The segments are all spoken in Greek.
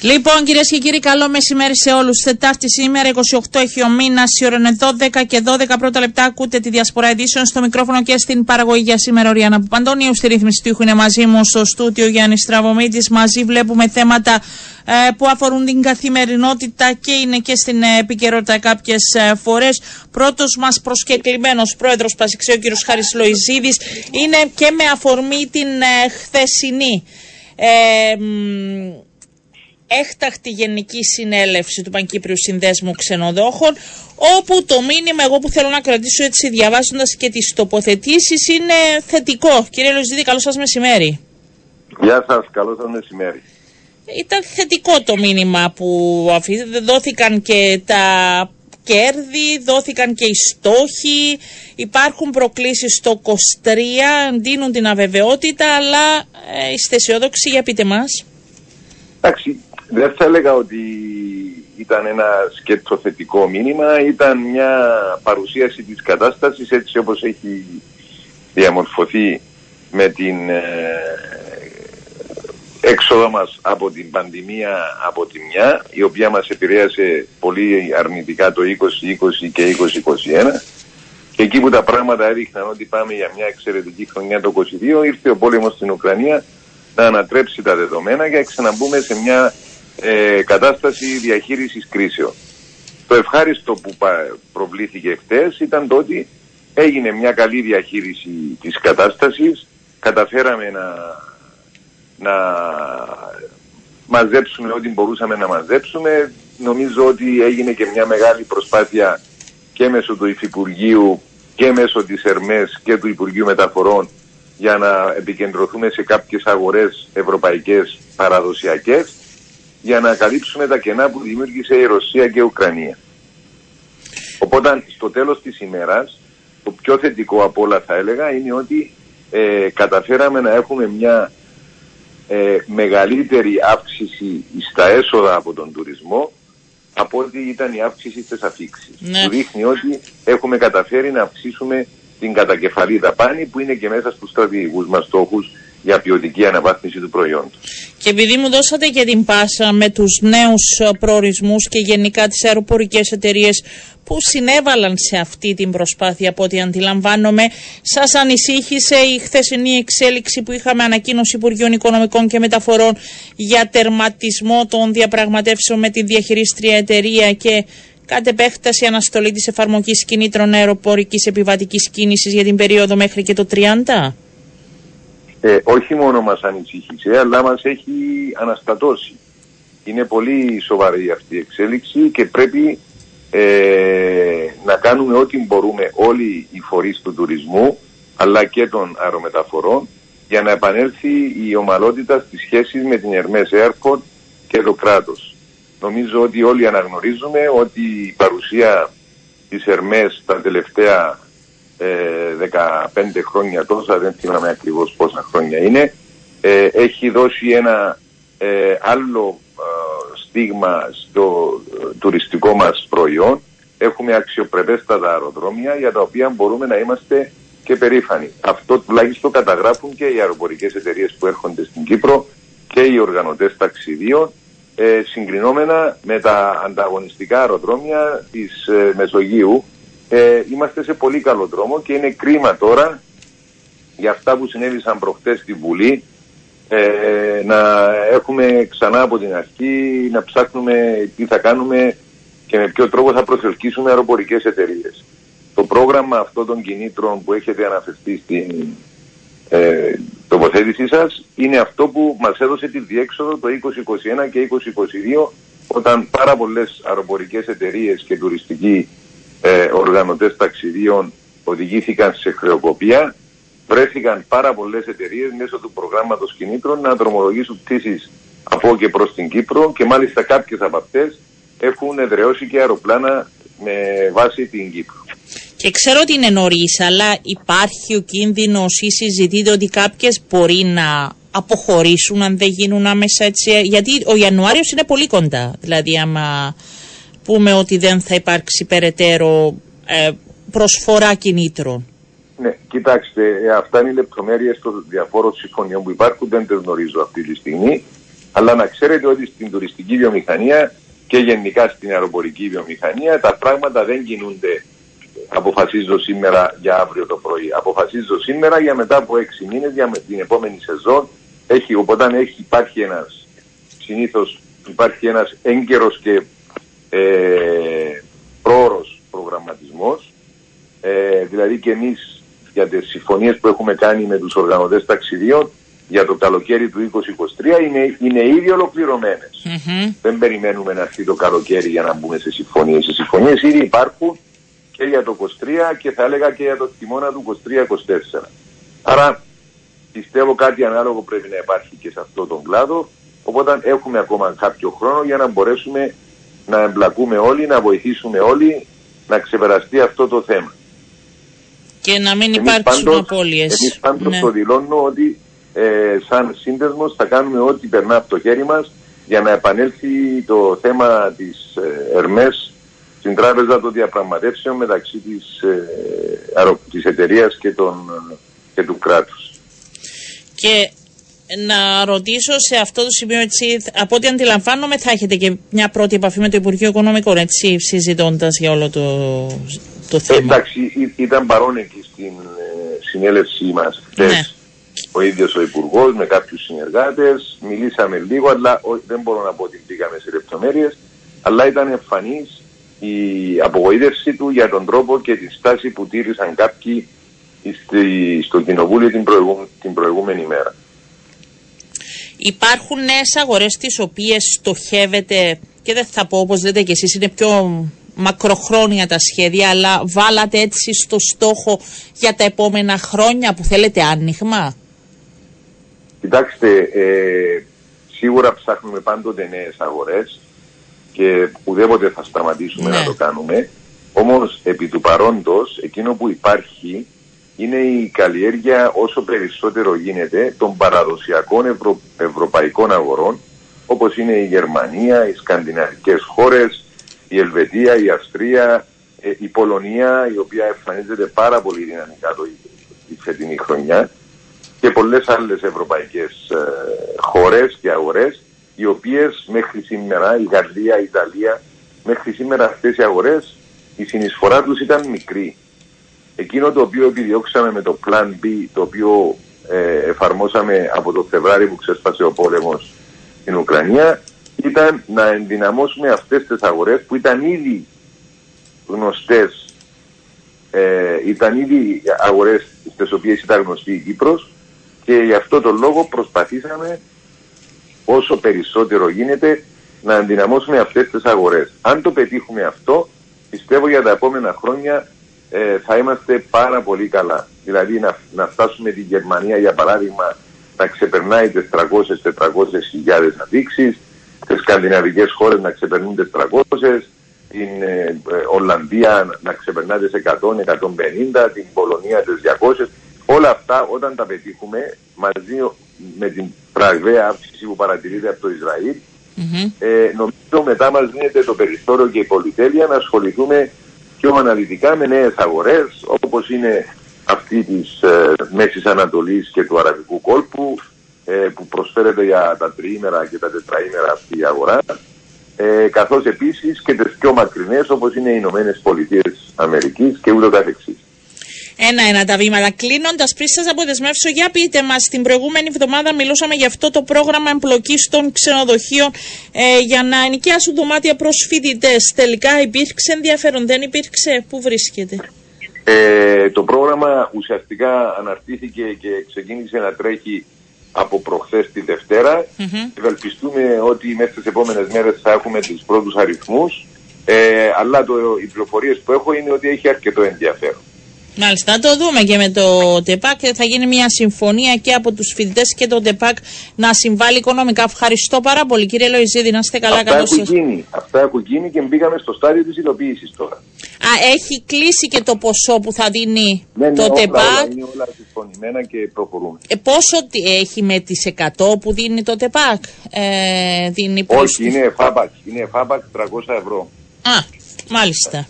Λοιπόν, κυρίες και κύριοι, καλό μεσημέρι σε όλους. Τετάρτη σήμερα, 28 έχει ο μήνας, η ώρα είναι 12 και 12 πρώτα λεπτά. Ακούτε τη διασπορά ειδήσεων στο μικρόφωνο και στην παραγωγή για σήμερα. Ο Ριάννα Παντώνιου, στη ρύθμιση του ήχου είναι μαζί μου στο στούτιο Γιάννης Στραβωμίτη. Μαζί βλέπουμε θέματα ε, που αφορούν την καθημερινότητα και είναι και στην ε, επικαιρότητα κάποιες ε, φορές. Πρώτος μας προσκεκλημένος πρόεδρος Πασιξέου, ο κ. Χάρης Λοϊζίδης, είναι και με αφορμή την ε, χθεσινή. Ε, έκτακτη γενική συνέλευση του Πανκύπριου Συνδέσμου Ξενοδόχων, όπου το μήνυμα εγώ που θέλω να κρατήσω έτσι διαβάζοντας και τις τοποθετήσεις είναι θετικό. Κύριε Λοζίδη, καλό σας μεσημέρι. Γεια σας, καλό σας μεσημέρι. Ήταν θετικό το μήνυμα που δόθηκαν και τα κέρδη, δόθηκαν και οι στόχοι, υπάρχουν προκλήσεις στο 23, δίνουν την αβεβαιότητα, αλλά ε, είστε αισιόδοξοι, για πείτε μας. Εντάξει, δεν θα έλεγα ότι ήταν ένα σκέτο θετικό μήνυμα, ήταν μια παρουσίαση της κατάστασης έτσι όπως έχει διαμορφωθεί με την ε, έξοδο μας από την πανδημία από τη μια, η οποία μας επηρέασε πολύ αρνητικά το 2020 και 2021 και εκεί που τα πράγματα έδειχναν ότι πάμε για μια εξαιρετική χρονιά το 2022 ήρθε ο πόλεμος στην Ουκρανία να ανατρέψει τα δεδομένα και να ξαναμπούμε σε μια ε, κατάσταση διαχείρισης κρίσεων. Το ευχάριστο που προβλήθηκε χτες ήταν το ότι έγινε μια καλή διαχείριση της κατάστασης, καταφέραμε να, να μαζέψουμε ό,τι μπορούσαμε να μαζέψουμε. Νομίζω ότι έγινε και μια μεγάλη προσπάθεια και μέσω του Υφυπουργείου και μέσω της ΕΡΜΕΣ και του Υπουργείου Μεταφορών για να επικεντρωθούμε σε κάποιες αγορές ευρωπαϊκές παραδοσιακές για να καλύψουμε τα κενά που δημιούργησε η Ρωσία και η Ουκρανία. Οπότε στο τέλος της ημέρας το πιο θετικό από όλα θα έλεγα είναι ότι ε, καταφέραμε να έχουμε μια ε, μεγαλύτερη αύξηση στα έσοδα από τον τουρισμό από ό,τι ήταν η αύξηση στις αφήξεις. Ναι. Που δείχνει ότι έχουμε καταφέρει να αυξήσουμε την κατακεφαλή δαπάνη που είναι και μέσα στους στρατηγικούς μας στόχους για ποιοτική αναβάθμιση του προϊόντος. Και επειδή μου δώσατε και την πάσα με τους νέους προορισμούς και γενικά τις αεροπορικές εταιρείες που συνέβαλαν σε αυτή την προσπάθεια από ό,τι αντιλαμβάνομαι, σας ανησύχησε η χθεσινή εξέλιξη που είχαμε ανακοίνωση Υπουργείων Οικονομικών και Μεταφορών για τερματισμό των διαπραγματεύσεων με τη διαχειρίστρια εταιρεία και κατ' επέκταση αναστολή της εφαρμογής κινήτρων αεροπορικής επιβατικής κίνησης για την περίοδο μέχρι και το 30 ε, όχι μόνο μας ανησύχησε, αλλά μας έχει αναστατώσει. Είναι πολύ σοβαρή αυτή η εξέλιξη και πρέπει ε, να κάνουμε ό,τι μπορούμε όλοι οι φορείς του τουρισμού, αλλά και των αερομεταφορών, για να επανέλθει η ομαλότητα στις σχέσεις με την Ερμές Airport και το κράτος. Νομίζω ότι όλοι αναγνωρίζουμε ότι η παρουσία της Ερμές τα τελευταία 15 ε, χρόνια τόσα, δεν θυμάμαι ακριβώς πόσα χρόνια είναι, ε, έχει δώσει ένα ε, άλλο στίγμα στο τουριστικό μας προϊόν. Έχουμε αξιοπρεπέστατα αεροδρόμια για τα οποία μπορούμε να είμαστε και περήφανοι. Αυτό τουλάχιστον καταγράφουν και οι αεροπορικές εταιρείες που έρχονται στην Κύπρο και οι οργανωτές ταξιδίων ε, συγκρινόμενα με τα ανταγωνιστικά αεροδρόμια της Μεσογείου ε, είμαστε σε πολύ καλό δρόμο και είναι κρίμα τώρα για αυτά που συνέβησαν προχτές στη Βουλή ε, να έχουμε ξανά από την αρχή να ψάχνουμε τι θα κάνουμε και με ποιο τρόπο θα προσελκύσουμε αεροπορικές εταιρείες. Το πρόγραμμα αυτό των κινήτρων που έχετε αναφερθεί στην ε, τοποθέτησή σας είναι αυτό που μας έδωσε τη διέξοδο το 2021 και 2022 όταν πάρα πολλές αεροπορικές εταιρείες και τουριστικοί ε, οργανωτές ταξιδίων οδηγήθηκαν σε χρεοκοπία. Βρέθηκαν πάρα πολλές εταιρείες μέσω του προγράμματος κινήτρων να δρομολογήσουν πτήσεις από και προς την Κύπρο και μάλιστα κάποιες από αυτές έχουν εδραιώσει και αεροπλάνα με βάση την Κύπρο. Και ξέρω ότι είναι νωρίς, αλλά υπάρχει ο κίνδυνος ή συζητείτε ότι κάποιες μπορεί να αποχωρήσουν αν δεν γίνουν άμεσα έτσι. Γιατί ο Ιανουάριος είναι πολύ κοντά. Δηλαδή, άμα πούμε ότι δεν θα υπάρξει περαιτέρω ε, προσφορά κινήτρων. Ναι, κοιτάξτε, ε, αυτά είναι οι λεπτομέρειες των διαφόρων συμφωνιών που υπάρχουν, δεν τις γνωρίζω αυτή τη στιγμή. Αλλά να ξέρετε ότι στην τουριστική βιομηχανία και γενικά στην αεροπορική βιομηχανία τα πράγματα δεν κινούνται αποφασίζω σήμερα για αύριο το πρωί. Αποφασίζω σήμερα για μετά από έξι μήνες για την επόμενη σεζόν. Έχει, οπότε έχει, υπάρχει ένας, συνήθως υπάρχει ένας έγκαιρος και ε, πρόωρος προγραμματισμός. Ε, δηλαδή και εμείς για τις συμφωνίες που έχουμε κάνει με τους οργανωτές ταξιδίων για το καλοκαίρι του 2023 είναι, είναι ήδη Δεν περιμένουμε να έρθει το καλοκαίρι για να μπούμε σε συμφωνίες. Οι συμφωνίες ήδη υπάρχουν και για το 23 και θα έλεγα και για το χειμώνα του 23-24. Άρα πιστεύω κάτι ανάλογο πρέπει να υπάρχει και σε αυτό τον κλάδο. Οπότε έχουμε ακόμα κάποιο χρόνο για να μπορέσουμε να εμπλακούμε όλοι, να βοηθήσουμε όλοι να ξεπεραστεί αυτό το θέμα. Και να μην υπάρξουν απώλειες. Εμείς πάντως ναι. το δηλώνω ότι ε, σαν σύνδεσμος θα κάνουμε ό,τι περνά από το χέρι μας για να επανέλθει το θέμα της ε, ΕΡΜΕΣ στην τράπεζα των διαπραγματεύσεων μεταξύ της, ε, της εταιρείας και, και του κράτους. Και να ρωτήσω σε αυτό το σημείο, έτσι, από ό,τι αντιλαμβάνομαι, θα έχετε και μια πρώτη επαφή με το Υπουργείο Οικονομικών, έτσι, συζητώντας για όλο το, το θέμα. εντάξει, ήταν παρόν εκεί στην ε, συνέλευσή μας ναι. ο ίδιος ο Υπουργός με κάποιους συνεργάτες, μιλήσαμε λίγο, αλλά δεν μπορώ να πω ότι πήγαμε σε λεπτομέρειες, αλλά ήταν εμφανής η απογοήτευση του για τον τρόπο και τη στάση που τήρησαν κάποιοι στο Κοινοβούλιο την, την προηγούμενη μέρα. Υπάρχουν νέες αγορές τις οποίες στοχεύετε και δεν θα πω όπως λέτε και εσείς είναι πιο μακροχρόνια τα σχέδια αλλά βάλατε έτσι στο στόχο για τα επόμενα χρόνια που θέλετε άνοιγμα; Κοιτάξτε, ε, σίγουρα ψάχνουμε πάντοτε νέες αγορές και ουδέποτε θα σταματήσουμε να ναι. το κάνουμε. Όμως επί του παρόντος εκείνο που υπάρχει είναι η καλλιέργεια όσο περισσότερο γίνεται των παραδοσιακών ευρωπαϊκών αγορών όπως είναι η Γερμανία, οι σκανδιναβικές χώρες, η Ελβετία, η Αυστρία, ε, η Πολωνία η οποία εμφανίζεται πάρα πολύ δυναμικά το, η φετινή χρονιά και πολλές άλλες ευρωπαϊκές ε, χώρες και αγορές οι οποίες μέχρι σήμερα, η Γαλλία, η Ιταλία, μέχρι σήμερα αυτές οι αγορές η συνεισφορά τους ήταν μικρή. Εκείνο το οποίο επιδιώξαμε με το Plan B, το οποίο ε, εφαρμόσαμε από το Φεβράρι που ξέσπασε ο πόλεμος στην Ουκρανία, ήταν να ενδυναμώσουμε αυτές τις αγορές που ήταν ήδη γνωστές, ε, ήταν ήδη αγορές στις οποίες ήταν γνωστή η Κύπρος και γι' αυτό το λόγο προσπαθήσαμε όσο περισσότερο γίνεται να ενδυναμώσουμε αυτές τις αγορές. Αν το πετύχουμε αυτό, πιστεύω για τα επόμενα χρόνια ε, θα είμαστε πάρα πολύ καλά. Δηλαδή να, να φτάσουμε τη Γερμανία για παράδειγμα να ξεπερνάει τις 300-400 χιλιάδες αδείξεις, τις σκανδιναβικές χώρες να ξεπερνούν τις 300, την ε, ε, Ολλανδία να ξεπερνά τις 100-150, την Πολωνία τις 200. Όλα αυτά όταν τα πετύχουμε μαζί με την πραγβαία αύξηση που παρατηρείται από το Ισραήλ, ε, νομίζω μετά μας δίνεται το περιθώριο και η πολυτέλεια να ασχοληθούμε πιο αναλυτικά με νέες αγορές όπως είναι αυτή της ε, Μέσης Ανατολής και του Αραβικού κόλπου ε, που προσφέρεται για τα τριήμερα και τα τετραήμερα αυτή η αγορά ε, καθώς επίσης και τις πιο μακρινές όπως είναι οι Ηνωμένες Πολιτείες Αμερικής και ούτω καθεξής ένα-ένα τα βήματα. Κλείνοντας, πριν σας αποδεσμεύσω, για πείτε μας, την προηγούμενη εβδομάδα μιλούσαμε για αυτό το πρόγραμμα εμπλοκή των ξενοδοχείων ε, για να ενοικιάσουν δωμάτια προς φοιτητές. Τελικά υπήρξε ενδιαφέρον, δεν υπήρξε; Πού βρίσκεται; Ε, το πρόγραμμα ουσιαστικά αναρτήθηκε και ξεκίνησε να τρέχει από προχθές τη Δευτέρα. Mm-hmm. Ευελπιστούμε ότι μέσα στις επόμενες μέρες θα έχουμε τους πρώτους αριθμούς. Ε, αλλά το, οι πληροφορίες που έχω είναι ότι έχει αρκετό ενδιαφέρον. Μάλιστα, θα το δούμε και με το ΤΕΠΑΚ. Θα γίνει μια συμφωνία και από τους φοιτητές και το ΤΕΠΑΚ να συμβάλλει οικονομικά. Ευχαριστώ πάρα πολύ, κύριε Λοϊζίδη. Να είστε καλά, Αυτά έχουν γίνει. Αυτά έχουν γίνει και μπήκαμε στο στάδιο της υλοποίησης τώρα. Α, έχει κλείσει και το ποσό που θα δίνει ναι, το ναι, ΤΕΠΑΚ; Όλα, είναι όλα συμφωνημένα και προχωρούμε. Ε, πόσο έχει με τις 100 που δίνει το ΤΕΠΑΚ, ε, δίνει Όχι, είναι ΦΑΠΑΚ. Είναι ΦΑΠΑΚ 300 ευρώ. Α, Μάλιστα.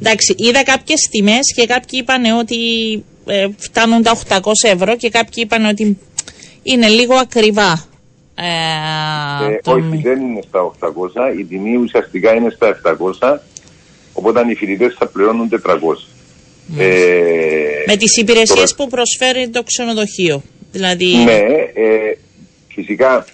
Εντάξει, είδα κάποιες τιμές και κάποιοι είπαν ότι ε, φτάνουν τα 800 ευρώ και κάποιοι είπαν ότι είναι λίγο ακριβά. Ε, ε, όχι, δεν είναι στα 800. Η τιμή ουσιαστικά είναι στα 700. Οπότε οι φοιτητές θα πληρώνουν 400. Ε, με τις υπηρεσίες που προσφέρει το ξενοδοχείο. Δηλαδή... Ναι, ε, φυσικά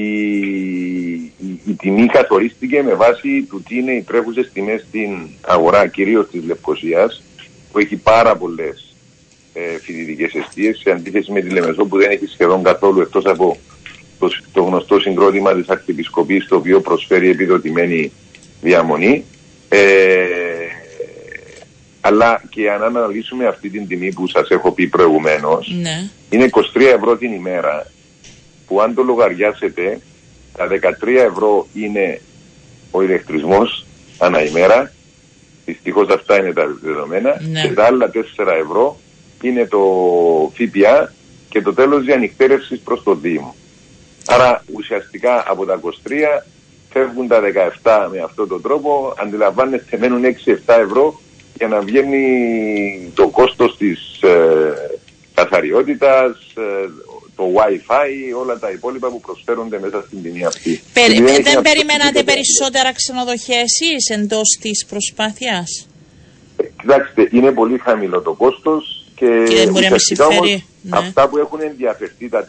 η, η, τιμή καθορίστηκε με βάση του τι είναι οι τρέχουσες τιμές στην αγορά, κυρίως της Λευκοσίας, που έχει πάρα πολλές ε, φοιτητικές αιστείες, σε αντίθεση με τη Λεμεσό που δεν έχει σχεδόν καθόλου, εκτός από το, το γνωστό συγκρότημα της Αρχιεπισκοπής, το οποίο προσφέρει επιδοτημένη διαμονή. Ε, αλλά και αν αναλύσουμε αυτή την τιμή που σας έχω πει προηγουμένως, ναι. είναι 23 ευρώ την ημέρα, που αν το λογαριάσετε, τα 13 ευρώ είναι ο ηλεκτρισμός ανά ημέρα, δυστυχώς αυτά είναι τα δεδομένα, ναι. και τα άλλα 4 ευρώ είναι το ΦΠΑ και το τέλος διανυκτέρευσης προς το Δήμο. Άρα ουσιαστικά από τα 23 φεύγουν τα 17 με αυτόν τον τρόπο, αντιλαμβάνεστε μένουν 6-7 ευρώ για να βγαίνει το κόστος της ε, καθαριότητας, ε, το Wi-Fi, όλα τα υπόλοιπα που προσφέρονται μέσα στην τιμή αυτή. δεν περιμένατε περισσότερα ξενοδοχεία εσείς εντός της προσπάθειας. Ε, κοιτάξτε, είναι πολύ χαμηλό το κόστος και, και ουσιαστικά όμως ναι. αυτά που έχουν ενδιαφερθεί τα 4-5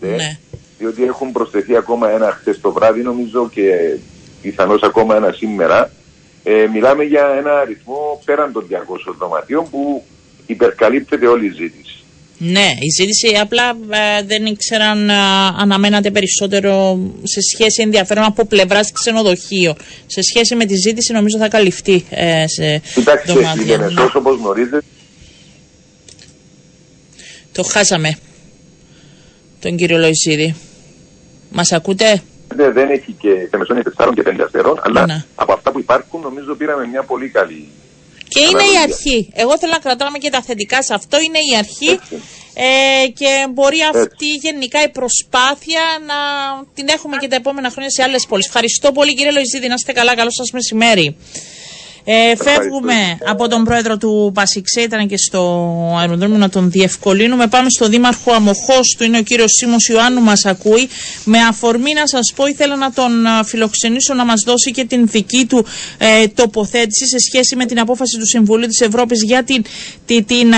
ναι. διότι έχουν προσθεθεί ακόμα ένα χθες το βράδυ νομίζω και πιθανώς ακόμα ένα σήμερα ε, μιλάμε για ένα αριθμό πέραν των 200 δωματίων που υπερκαλύπτεται όλη η ζήτηση. Ναι, η ζήτηση απλά ε, δεν ήξεραν ε, αναμένατε περισσότερο σε σχέση ενδιαφέρον από πλευράς ξενοδοχείο. Σε σχέση με τη ζήτηση νομίζω θα καλυφθεί ε, σε Κοιτάξτε, δωμάτια. Ναι. όπως γνωρίζετε. Το χάσαμε τον κύριο Λοϊσίδη. Μας ακούτε; δεν έχει και μεσόνια 4 και 5 αστέρων, αλλά ναι. από αυτά που υπάρχουν νομίζω πήραμε μια πολύ καλή. Και είναι η αρχή. Εγώ θέλω να κρατάμε και τα θετικά σε αυτό. Είναι η αρχή. Ε, και μπορεί αυτή γενικά η προσπάθεια να την έχουμε και τα επόμενα χρόνια σε άλλες πόλεις. Ευχαριστώ πολύ κύριε Λοϊζίδη. Να είστε καλά. Καλό σας μεσημέρι. Ε, φεύγουμε από τον πρόεδρο του Πασιξέ, ήταν και στο αεροδρόμιο να τον διευκολύνουμε. Πάμε στο δήμαρχο Αμοχώστου, είναι ο κύριος Σίμω Ιωάννου, μας ακούει. Με αφορμή να σας πω, ήθελα να τον φιλοξενήσω να μας δώσει και την δική του ε, τοποθέτηση σε σχέση με την απόφαση του Συμβουλίου της Ευρώπης για την, την, την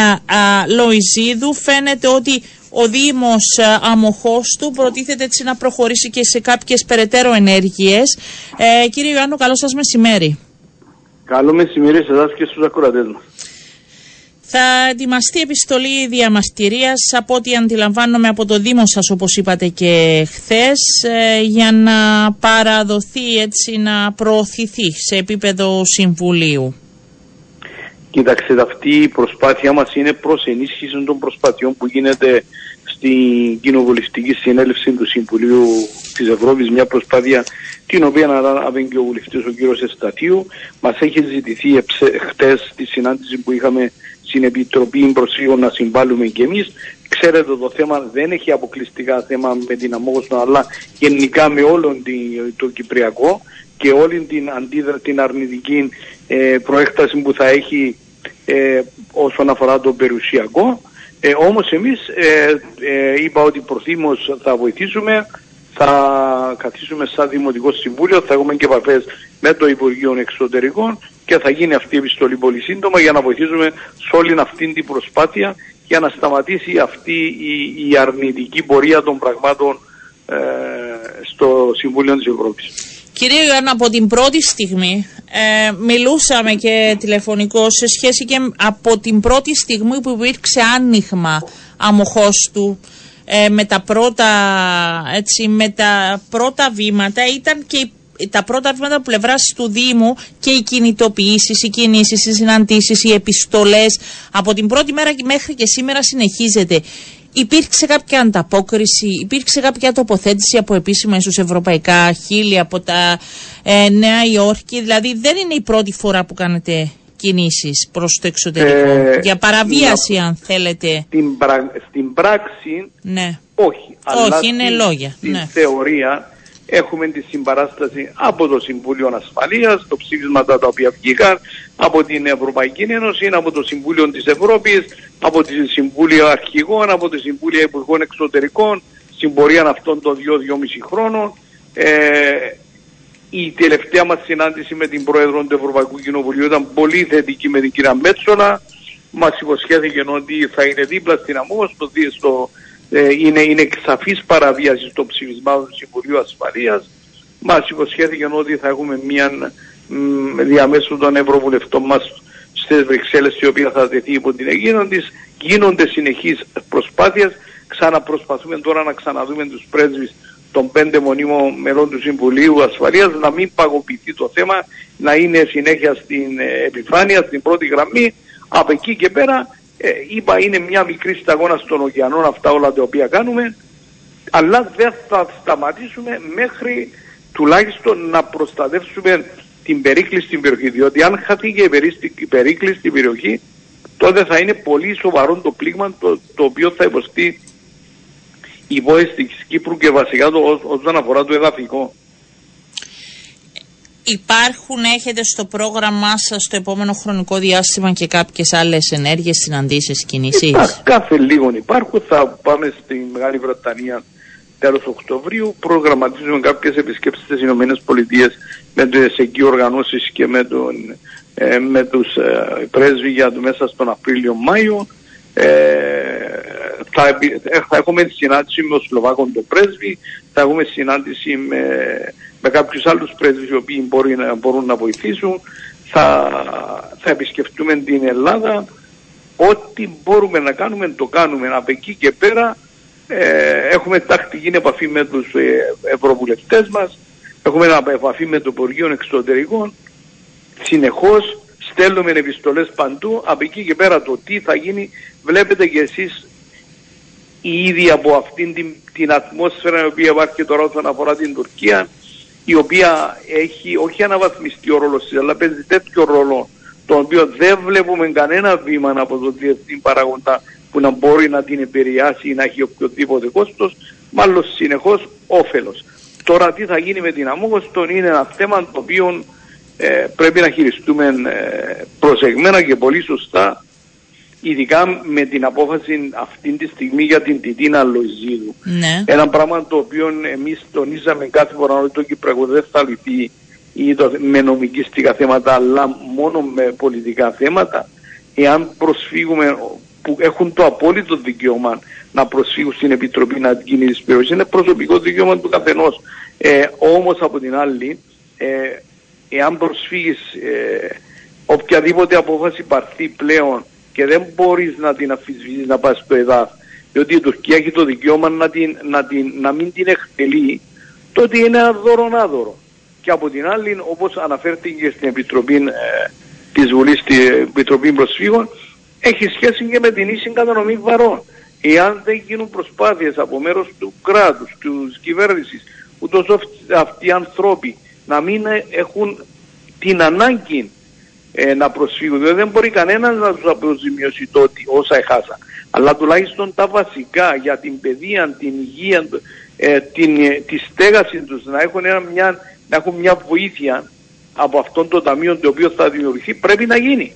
Λοϊζίδου. Φαίνεται ότι ο Δήμος Αμοχώστου προτίθεται έτσι να προχωρήσει και σε κάποιες περαιτέρω ενέργειες. Ε, κύριε Ιωάννου, καλό σας μεσημέρι. Καλό μεσημέρι σε εσάς και στους ακροατές μας. Θα ετοιμαστεί επιστολή διαμαστηρίας από ό,τι αντιλαμβάνομαι από το Δήμο σας όπως είπατε και χθες ε, για να παραδοθεί έτσι να προωθηθεί σε επίπεδο Συμβουλίου. Κοιτάξτε αυτή η προσπάθεια μας είναι προς ενίσχυση των προσπαθειών που γίνεται στην κοινοβουλευτική συνέλευση του Συμβουλίου της Ευρώπης μια προσπάθεια την οποία αναλάβει και ο βουλευτής ο κύριος Εστατίου μας έχει ζητηθεί χτες στη συνάντηση που είχαμε στην Επιτροπή Προσφύγων να συμβάλλουμε και εμείς. Ξέρετε το θέμα δεν έχει αποκλειστικά θέμα με την αμόγωστο αλλά γενικά με όλο το Κυπριακό και όλη την, αντίδρα, την αρνητική ε, προέκταση που θα έχει ε, όσον αφορά το περιουσιακό ε, όμως εμείς ε, ε, είπα ότι προθήμως θα βοηθήσουμε, θα καθίσουμε σαν Δημοτικό Συμβούλιο, θα έχουμε και επαφές με το Υπουργείο Εξωτερικών και θα γίνει αυτή η επιστολή πολύ σύντομα για να βοηθήσουμε σε όλη αυτή την προσπάθεια για να σταματήσει αυτή η, η αρνητική πορεία των πραγμάτων ε, στο Συμβούλιο της Ευρώπης. Κύριε Ιωάννα, από την πρώτη στιγμή ε, μιλούσαμε και τηλεφωνικό σε σχέση και από την πρώτη στιγμή που υπήρξε άνοιγμα αμοχώστου ε, με, τα πρώτα, έτσι, με τα πρώτα βήματα ήταν και τα πρώτα βήματα από πλευράς του Δήμου και οι κινητοποιήσεις, οι κινήσεις, οι συναντήσεις, οι επιστολές από την πρώτη μέρα μέχρι και σήμερα συνεχίζεται. Υπήρξε κάποια ανταπόκριση, υπήρξε κάποια τοποθέτηση από επίσημα ίσως ευρωπαϊκά χείλη από τα ε, Νέα Υόρκη; Δηλαδή δεν είναι η πρώτη φορά που κάνετε κινήσεις προς το εξωτερικό; Ε, για παραβίαση αν θέλετε. Στην, στην πράξη ναι. όχι. Όχι, είναι λόγια. Στην ναι. θεωρία έχουμε τη συμπαράσταση από το Συμβούλιο Ασφαλείας, το ψήφισμα τα οποία βγήκαν, από την Ευρωπαϊκή Ένωση, από το Συμβούλιο της Ευρώπης, από το Συμβούλιο Αρχηγών, από το Συμβούλιο Υπουργών Εξωτερικών, στην πορεία αυτών των 2-2,5 χρόνων. Ε, η τελευταία μας συνάντηση με την Πρόεδρο του Ευρωπαϊκού Κοινοβουλίου ήταν πολύ θετική με την κυρία Μέτσονα. Μας υποσχέθηκε ότι θα είναι δίπλα στην ΑΜΟ, στο, στο, ε, είναι, είναι σαφής παραβίαση των ψηφισμάτων του Συμβουλίου Ασφαλείας. Μας υποσχέθηκε ότι θα έχουμε μια διαμέσου των Ευρωβουλευτών μας στις Βρυξέλλες η οποία θα δεθεί υπό την αιγύδα της. Γίνονται συνεχείς προσπάθειες. Ξαναπροσπαθούμε τώρα να ξαναδούμε τους πρέσβεις των πέντε μονίμων μελών του Συμβουλίου Ασφαλείας να μην παγωπηθεί το θέμα, να είναι συνέχεια στην ε, επιφάνεια, στην πρώτη γραμμή. Από εκεί και πέρα ε, είπα είναι μια μικρή σταγόνα στον ωκεανό αυτά όλα τα οποία κάνουμε αλλά δεν θα σταματήσουμε μέχρι τουλάχιστον να προστατεύσουμε την περίκλειστη στην περιοχή διότι αν χαθεί και η περίκλειστη στην περιοχή τότε θα είναι πολύ σοβαρό το πλήγμα το, το οποίο θα υποστεί η υπόθεση της Κύπρου και βασικά το, όσον αφορά το εδαφικό. Υπάρχουν, έχετε στο πρόγραμμά σας το επόμενο χρονικό διάστημα και κάποιες άλλες ενέργειες, συναντήσεις, κινήσεις; Κάθε λίγο υπάρχουν. Θα πάμε στη Μεγάλη Βρετανία τέλος Οκτωβρίου. Προγραμματίζουμε κάποιες επισκέψεις στις Ηνωμένες Πολιτείες με τι εκεί οργανώσεις και με, τον, ε, με τους ε, πρέσβοι για το μέσα στον Απρίλιο-Μάιο. Ε, θα, ε, θα έχουμε συνάντηση με τον Σλοβάκο τον πρέσβη, θα έχουμε συνάντηση με, με κάποιους άλλους πρέσβεις οι οποίοι μπορεί να, μπορούν να βοηθήσουν, θα, θα επισκεφτούμε την Ελλάδα, ό,τι μπορούμε να κάνουμε το κάνουμε. Από εκεί και πέρα ε, έχουμε τακτική επαφή με τους ε, ευρωβουλευτές μας, έχουμε επαφή με το Υπουργείο Εξωτερικών, συνεχώς στέλνουμε επιστολές παντού, από εκεί και πέρα το τι θα γίνει βλέπετε και εσείς ήδη από αυτήν την, την ατμόσφαιρα η οποία υπάρχει τώρα όσον αφορά την Τουρκία η οποία έχει όχι αναβαθμιστεί ο ρόλος της αλλά παίζει τέτοιο ρόλο το οποίο δεν βλέπουμε κανένα βήμα από το διεθνή παραγοντά που να μπορεί να την επηρεάσει ή να έχει οποιοδήποτε κόστος, μάλλον συνεχώς όφελος. Τώρα τι θα γίνει με την αμόχωστον είναι ένα θέμα το οποίο ε, πρέπει να χειριστούμε ε, προσεγμένα και πολύ σωστά ειδικά με την απόφαση αυτή τη στιγμή για την Τιτίνα Λοϊζίδου. Ναι. Ένα πράγμα το οποίο εμείς τονίζαμε κάθε φορά ότι το Κυπριακό δεν θα λυθεί ή το, με νομικιστικά θέματα αλλά μόνο με πολιτικά θέματα εάν προσφύγουμε που έχουν το απόλυτο δικαίωμα να προσφύγουν στην Επιτροπή να γίνει της περιοχής είναι προσωπικό δικαίωμα του καθενός. Ε, όμως από την άλλη ε, εάν προσφύγεις ε, οποιαδήποτε απόφαση πάρθει πλέον και δεν μπορείς να την αφισβητήσεις να πας στο ΕΔΑΦ διότι η Τουρκία έχει το δικαίωμα να, την, να, την, να μην την εκτελεί τότε είναι ένα δώρο άδωρο. Και από την άλλη όπως αναφέρθηκε στην Επιτροπή ε, της Βουλής, στην Επιτροπή Προσφύγων έχει σχέση και με την ίση κατανομή βαρών. Εάν δεν γίνουν προσπάθειες από μέρος του κράτους, της κυβέρνησης, ούτως αυτοί οι ανθρώποι να μην έχουν την ανάγκη ε, να προσφύγουν. Δηλαδή δεν μπορεί κανένας να τους αποζημιώσει τότε όσα έχασαν. Αλλά τουλάχιστον τα βασικά για την παιδεία, την υγεία, ε, την, ε, τη στέγαση τους να έχουν, ένα, μια, να έχουν μια βοήθεια από αυτόν το ταμείο το οποίο θα δημιουργηθεί πρέπει να γίνει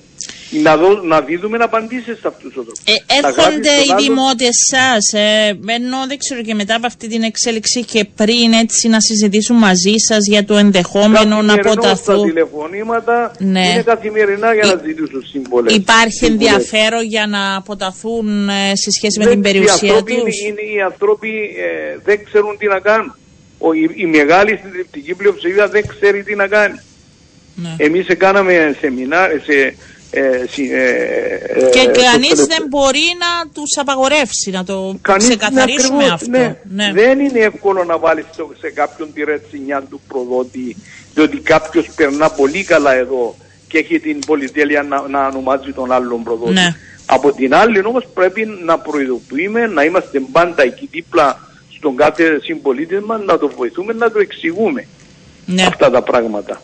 να, δω, να δίδουμε απαντήσεις σε αυτούς τους ανθρώπους. Ε, έρχονται οι δημότες σας, ε, ενώ δεν ξέρω και μετά από αυτή την εξέλιξη και πριν έτσι να συζητήσουν μαζί σας για το ενδεχόμενο να αποταθούν. Τα τηλεφωνήματα ναι. είναι καθημερινά για να ζητήσουν σύμβολες. Υπάρχει ενδιαφέρον για να αποταθούν ε, σε σχέση με την περιουσία τους; Οι άνθρωποι ε, δεν ξέρουν τι να κάνουν. Ο, η, η μεγάλη συντριπτική πλειοψηφία δεν ξέρει τι να κάνει. Ναι. Εμείς κάναμε σεμινάρια, σε, ε, ε, ε, και κανείς δεν μπορεί να τους απαγορεύσει, να το κανείς ξεκαθαρίσουμε αυτό. Ναι. Ναι. Δεν είναι εύκολο να βάλεις σε κάποιον τη ρετσινιά του προδότη, διότι κάποιος περνά πολύ καλά εδώ και έχει την πολυτέλεια να, να ονομάζει τον άλλον προδότη. Ναι. Από την άλλη όμως πρέπει να προειδοποιούμε, να είμαστε πάντα εκεί δίπλα στον κάθε συμπολίτη μας, να το βοηθούμε, να το εξηγούμε αυτά τα πράγματα.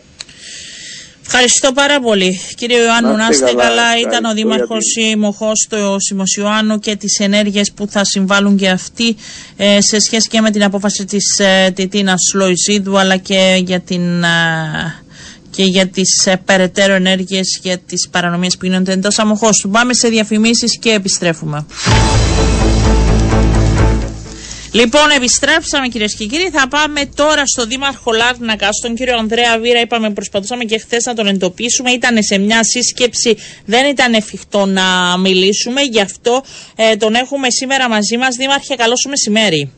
Ευχαριστώ πάρα πολύ. Κύριε Ιωάννου, να είστε καλά. Ήταν ο Δήμαρχος Μοχό του Σιμωσιωάννου και τις ενέργειες που θα συμβάλλουν και αυτοί ε, σε σχέση και με την απόφαση της ε, Τιτίνα Λοϊζίδου αλλά και για την. Ε, και για τις ε, περαιτέρω ενέργειες για τις παρανομίες που γίνονται εντός αμοχώς Πάμε σε διαφημίσεις και επιστρέφουμε. Λοιπόν, επιστρέψαμε κυρίες και κύριοι. Θα πάμε τώρα στο Δήμαρχο Λάρνακα, στον κύριο Ανδρέα Βίρα. Είπαμε, προσπαθούσαμε και χθες να τον εντοπίσουμε. Ήταν σε μια σύσκεψη, δεν ήταν εφικτό να μιλήσουμε. Γι' αυτό ε, τον έχουμε σήμερα μαζί μας. Δήμαρχε, καλό σου μεσημέρι.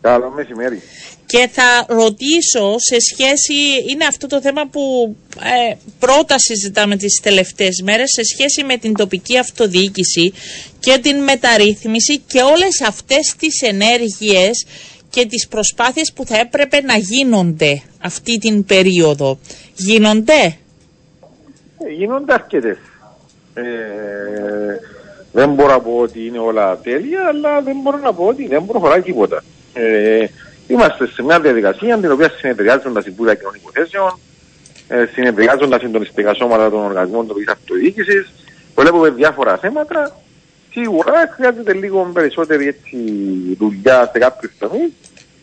Καλό μεσημέρι. Και θα ρωτήσω σε σχέση, είναι αυτό το θέμα που ε, πρώτα συζητάμε τις τελευταίες μέρες, σε σχέση με την τοπική αυτοδιοίκηση και την μεταρρύθμιση και όλες αυτές τις ενέργειες και τις προσπάθειες που θα έπρεπε να γίνονται αυτή την περίοδο. Γίνονται; Ε, γίνονται αρκετές. Ε, δεν μπορώ να πω ότι είναι όλα τέλεια, αλλά δεν μπορώ να πω ότι δεν προχωράει τίποτα. Ε, Είμαστε σε μια διαδικασία την οποία συνεδριάζουν τα Συμβούλια Κοινωνικών Υποθέσεων, ε, συνεδριάζουν τα συντονιστικά σώματα των οργανισμών τοπικής αυτοδιοίκησης, βλέπουμε διάφορα θέματα. Σίγουρα χρειάζεται λίγο περισσότερη έτσι, δουλειά σε κάποιους τομείς,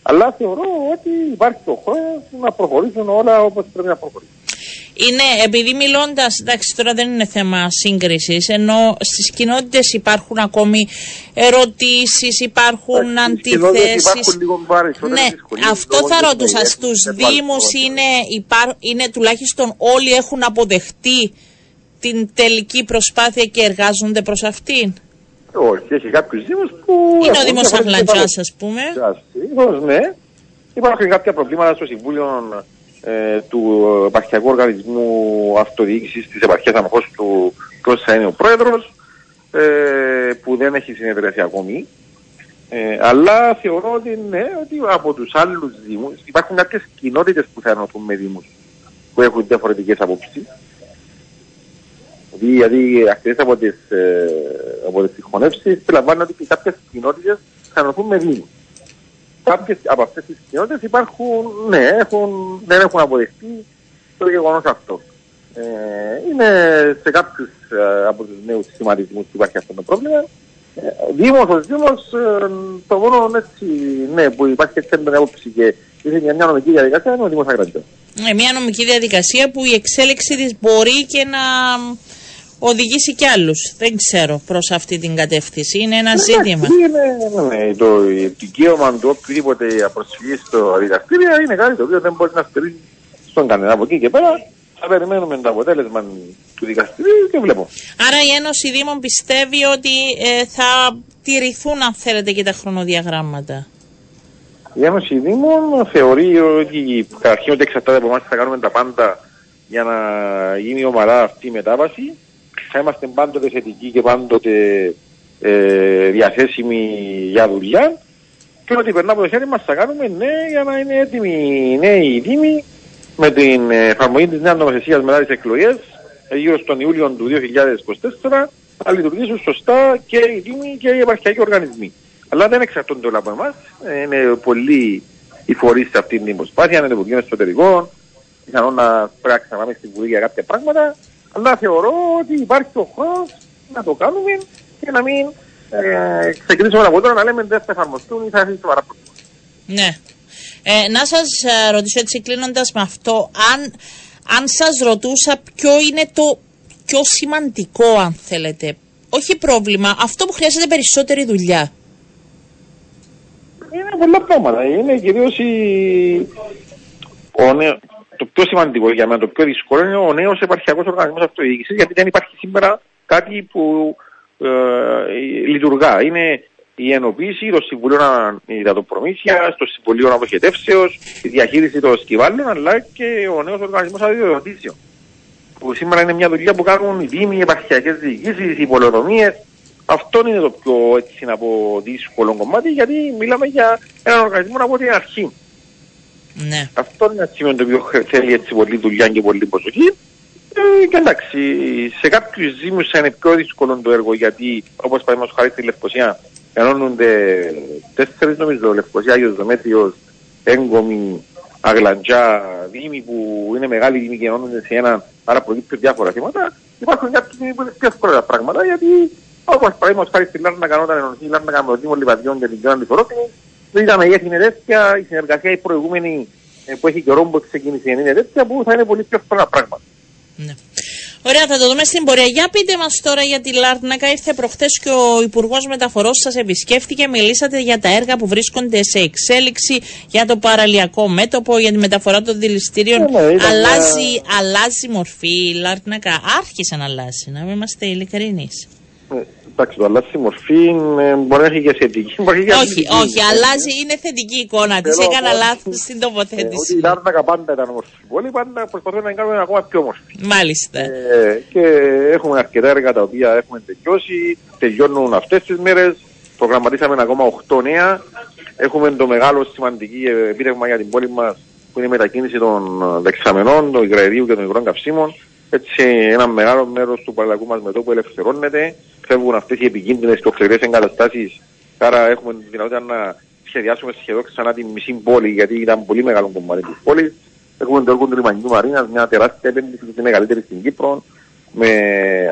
αλλά θεωρώ ότι υπάρχει το χρόνο να προχωρήσουν όλα όπως πρέπει να προχωρήσουν. Είναι, επειδή μιλώντας, εντάξει τώρα δεν είναι θέμα σύγκρισης, ενώ στις κοινότητες υπάρχουν ακόμη ερωτήσεις, υπάρχουν αντιθέσεις. Υπάρχουν λίγο Ναι, αυτό θα ρωτούσα. Στους Δήμους είναι, είναι τουλάχιστον όλοι έχουν αποδεχτεί την τελική προσπάθεια και εργάζονται προς αυτήν; Όχι, έχει κάποιους Δήμους που. Είναι ο Δήμος Αγλαντζά, ας πούμε. ναι. Υπάρχουν κάποια προβλήματα στο Συμβούλιο ε, του επαρχιακού οργανισμού αυτοδιοίκησης της επαρχίας Αμοχώς του Κώστα είναι ο πρόεδρος ε, που δεν έχει συνεδριάσει ακόμη. Ε, αλλά θεωρώ ότι ναι, ότι από τους άλλους δήμους υπάρχουν κάποιες κοινότητες που θα ενωθούν με δήμους που έχουν διαφορετικές απόψεις. Δηλαδή, αυτές από τις, ε, από τις συγχωνεύσεις ότι κάποιες κοινότητες θα ενωθούν με δήμους κάποιες από αυτές τις κοινότητες υπάρχουν, ναι, έχουν, δεν έχουν αποδεχτεί το γεγονός αυτό. Ε, είναι σε κάποιους ε, από τους νέους σχηματισμούς που υπάρχει αυτό το πρόβλημα. Ε, Δήμος ως Δήμος, ε, το μόνο έτσι, ναι, που υπάρχει έτσι έντονη άποψη και είναι μια, μια νομική διαδικασία είναι ο Δήμος Αγραντιός. Ε, μια νομική διαδικασία που η εξέλιξη της μπορεί και να οδηγήσει κι άλλους. Δεν ξέρω προς αυτή την κατεύθυνση. Είναι ένα ζήτημα. Είναι, ναι, ναι, το δικαίωμα του οποιοδήποτε προσφυγή στο δικαστήριο είναι κάτι το οποίο δεν μπορεί να στερήσει στον κανένα. Από εκεί και πέρα θα περιμένουμε το αποτέλεσμα του δικαστηρίου και βλέπω. Άρα η Ένωση Δήμων πιστεύει ότι ε, θα τηρηθούν αν θέλετε και τα χρονοδιαγράμματα. Η Ένωση Δήμων θεωρεί ότι καταρχήν ότι εξαρτάται από εμάς θα κάνουμε τα πάντα για να γίνει ομαλά αυτή η μετάβαση θα είμαστε πάντοτε θετικοί και πάντοτε ε, διαθέσιμοι για δουλειά και ότι περνά από το χέρι μας θα κάνουμε ναι για να είναι έτοιμοι οι νέοι δήμοι με την εφαρμογή της νέας νομοθεσίας μετά τις εκλογές ε, γύρω στον Ιούλιο του 2024 να λειτουργήσουν σωστά και οι δήμοι και οι επαρχιακοί οργανισμοί. Αλλά δεν εξαρτώνται όλα από εμάς. Ε, είναι πολλοί οι φορείς σε αυτήν την προσπάθεια, είναι το Υπουργείο Εσωτερικών, πιθανόν να πρέπει να ξαναπάμε στην Βουλή για κάποια πράγματα. Αλλά θεωρώ ότι υπάρχει ο χρόνο να το κάνουμε και να μην ε, ξεκινήσουμε από τώρα να λέμε δεν θα εφαρμοστούν ή θα έρθει σοβαρά προβλήματα. Ναι. Ε, να σας ε, ρωτήσω έτσι κλείνοντας με αυτό, αν, αν σας ρωτούσα ποιο είναι το πιο σημαντικό, αν θέλετε, όχι πρόβλημα, αυτό που χρειάζεται περισσότερη δουλειά. Είναι πολλά πράγματα. Είναι κυρίως η... ο, το πιο σημαντικό για μένα, το πιο δύσκολο είναι ο νέος επαρχιακός οργανισμός αυτοδιοίκησης, γιατί δεν υπάρχει σήμερα κάτι που ε, λειτουργά. Είναι η ενοποίηση των συμβουλίων υδατοπρομήθειας, των συμβουλίων αποχετεύσεως, η διαχείριση των σκυβάλων, αλλά και ο νέος οργανισμός αδειοδοτήσεων. Που σήμερα είναι μια δουλειά που κάνουν οι δήμοι, οι επαρχιακές διοικήσεις, οι πολεοδομίες. Αυτό είναι το πιο έτσι να πω δύσκολο κομμάτι, γιατί μιλάμε για έναν οργανισμό από την αρχή. Ναι. Αυτό είναι ένα σημείο το οποίο θέλει έτσι πολλή δουλειά και πολύ προσοχή. Ε, και εντάξει, σε κάποιους Δήμου είναι πιο δύσκολο το έργο γιατί όπως παραδείγματος χάρη στη Λευκοσία ενώνονται τέσσερις νομίζω, Λευκοσία, Άγιος Δομέτριος, Έγκομη αγλαντζά δήμοι που είναι μεγάλοι δήμοι και ενώνονται σε ένα, άρα προκύπτουν διάφορα θέματα. Υπάρχουν κάποιοι δήμοι που είναι πιο εύκολα τα πράγματα γιατί όπως παραδείγματος χάρη στη Λάρνα όταν ενωνθεί η Λάρνα με το Δήμο Λιβαδιών και την κοινωνία της Ορόφινης, δεν ήταν μεγέθη είναι τέτοια, η συνεργασία η προηγούμενη ε, που έχει καιρό που ξεκίνησε είναι τέτοια που θα είναι πολύ πιο εύκολα πράγματα. Ναι. Ωραία, θα το δούμε στην πορεία. Για πείτε μας τώρα για τη Λάρνακα. Ήρθε προχθές και ο Υπουργός Μεταφορών σας επισκέφθηκε. Μιλήσατε για τα έργα που βρίσκονται σε εξέλιξη, για το παραλιακό μέτωπο, για τη μεταφορά των δηληστήριων. Ναι, ναι, αλλάζει, αλλάζει μορφή η Λάρνακα. Άρχισε να αλλάζει, να μην είμαστε ειλικρινείς. Ε, εντάξει, το αλλάζει η μορφή ε, μπορεί να έχει και θετική. Όχι, όχι, αλλάζει, είναι θετική εικόνα της. Έκανα λάθος στην τοποθέτηση. Ε, η Λάρνακα πάντα ήταν όμορφη. Πολύ πάντα προσπαθούμε να κάνουμε ακόμα πιο όμορφη. Μάλιστα. και έχουμε αρκετά έργα τα οποία έχουμε τελειώσει. Τελειώνουν αυτές τις μέρες. Προγραμματίσαμε ακόμα 8 νέα. Έχουμε το μεγάλο σημαντική επίτευγμα για την πόλη μας που είναι η μετακίνηση των δεξαμενών, του υγραερίου και των υγρών καυσίμων. Έτσι ένα μεγάλο μέρος του παραλλαγού μας μετώπου ελευθερώνεται, φεύγουν αυτές οι επικίνδυνες και οξερές εγκαταστάσεις, άρα έχουμε τη δυνατότητα να σχεδιάσουμε σχεδόν ξανά τη μισή πόλη, γιατί ήταν πολύ μεγάλο κομμάτι της πόλης. Έχουμε το έργο του Λιμανικού Μαρίνας, μια τεράστια επένδυση που είναι μεγαλύτερη στην Κύπρο, με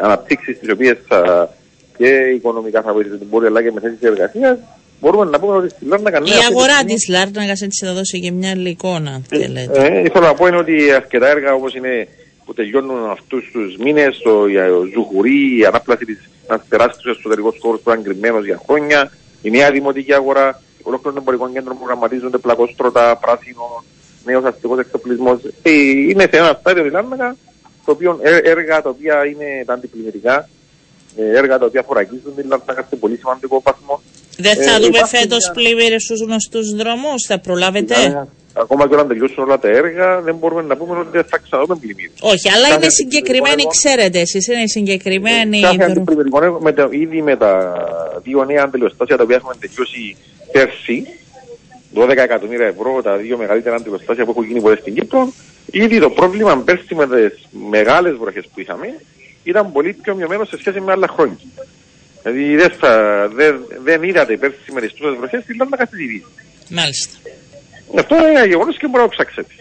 αναπτύξεις τις οποίες θα, και οικονομικά θα βοηθήσει την πόλη, αλλά και με θέσεις εργασίας. Μπορούμε να πούμε ότι στη Λάρνακα... Η αγορά της Λάρνακας έτσι θα δώσει και μια άλλη εικόνα, αν θέλετε. Ε, ήθελα να πω είναι ότι αρκετά έργα όπως είναι που τελειώνουν αυτούς τους μήνες, το Ζουχουρί, η ανάπλαση της ένας τεράστιος εσωτερικός χώρος που ήταν κρυμμένος για χρόνια, η νέα δημοτική αγορά, ολόκληρο των εμπορικών κέντρων προγραμματίζονται πλακόστρωτα, πράσινο, νέος αστικός εξοπλισμός. Ε, είναι σε ένα στάδιο δηλαδή, το οποίο ε, έργα τα οποία είναι τα αντιπλημμυρικά, ε, έργα τα οποία φορακίζουν την Λάρνακα σε πολύ σημαντικό βαθμό. Δεν θα ε, δούμε φέτος πλημμύρες στους γνωστούς δρόμους, θα προλάβετε; Ακόμα και όταν τελειώσουν όλα τα έργα, δεν μπορούμε να πούμε ότι δεν θα ξαναδούμε πλημμύρες. Όχι, αλλά είναι συγκεκριμένοι, ξέρετε εσείς, είναι συγκεκριμένοι. Κάθε αντιπλημμυρικό με τα, ήδη με τα δύο νέα αντιλιοστάσια τα οποία έχουμε τελειώσει πέρσι, 12 εκατομμύρια ευρώ, τα δύο μεγαλύτερα αντιλιοστάσια που έχουν γίνει ποτέ στην Κύπρο, ήδη το πρόβλημα πέρσι με τις μεγάλες βροχές που είχαμε ήταν πολύ πιο μειωμένο σε σχέση με άλλα χρόνια. Δηλαδή δεν, δεν, δεν είδατε πέρσι με τις βροχές, ήταν να Μάλιστα. Αυτό είναι ένα γεγονός και μπορεί να ψάξετε.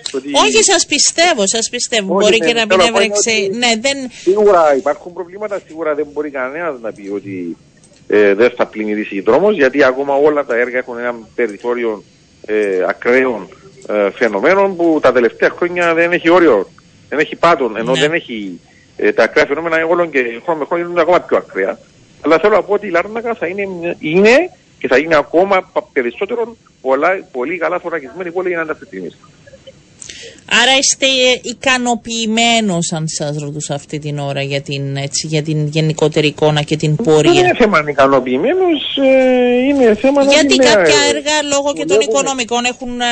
Όχι, σας πιστεύω, σας πιστεύω. μπορεί ναι, και να μην έβρεξε. Ναι, δεν... Σίγουρα υπάρχουν προβλήματα, σίγουρα δεν μπορεί κανένας να πει ότι ε, δεν θα πλημμυρίσει η δρόμος, γιατί ακόμα όλα τα έργα έχουν ένα περιθώριο ε, ακραίων ε, φαινομένων που τα τελευταία χρόνια δεν έχει όριο, δεν έχει πάτων, ενώ ναι. δεν έχει ε, τα ακραία φαινόμενα όλο και χρόνο με χρόνο είναι ακόμα πιο ακραία. Αλλά θέλω να πω ότι η Λάρνακα θα είναι, είναι και θα γίνει ακόμα περισσότερο πολλά, πολύ καλά θωρακισμένη πόλη για να ανταποκριθεί. Άρα είστε ικανοποιημένος, αν σας ρωτούσα αυτή την ώρα, για την, έτσι, για την γενικότερη εικόνα και την πορεία; Δεν είναι θέμα ικανοποιημένος, ε, είναι θέμα Γιατί κάποια έργα λόγω και των οικονομικών έχουν, ε,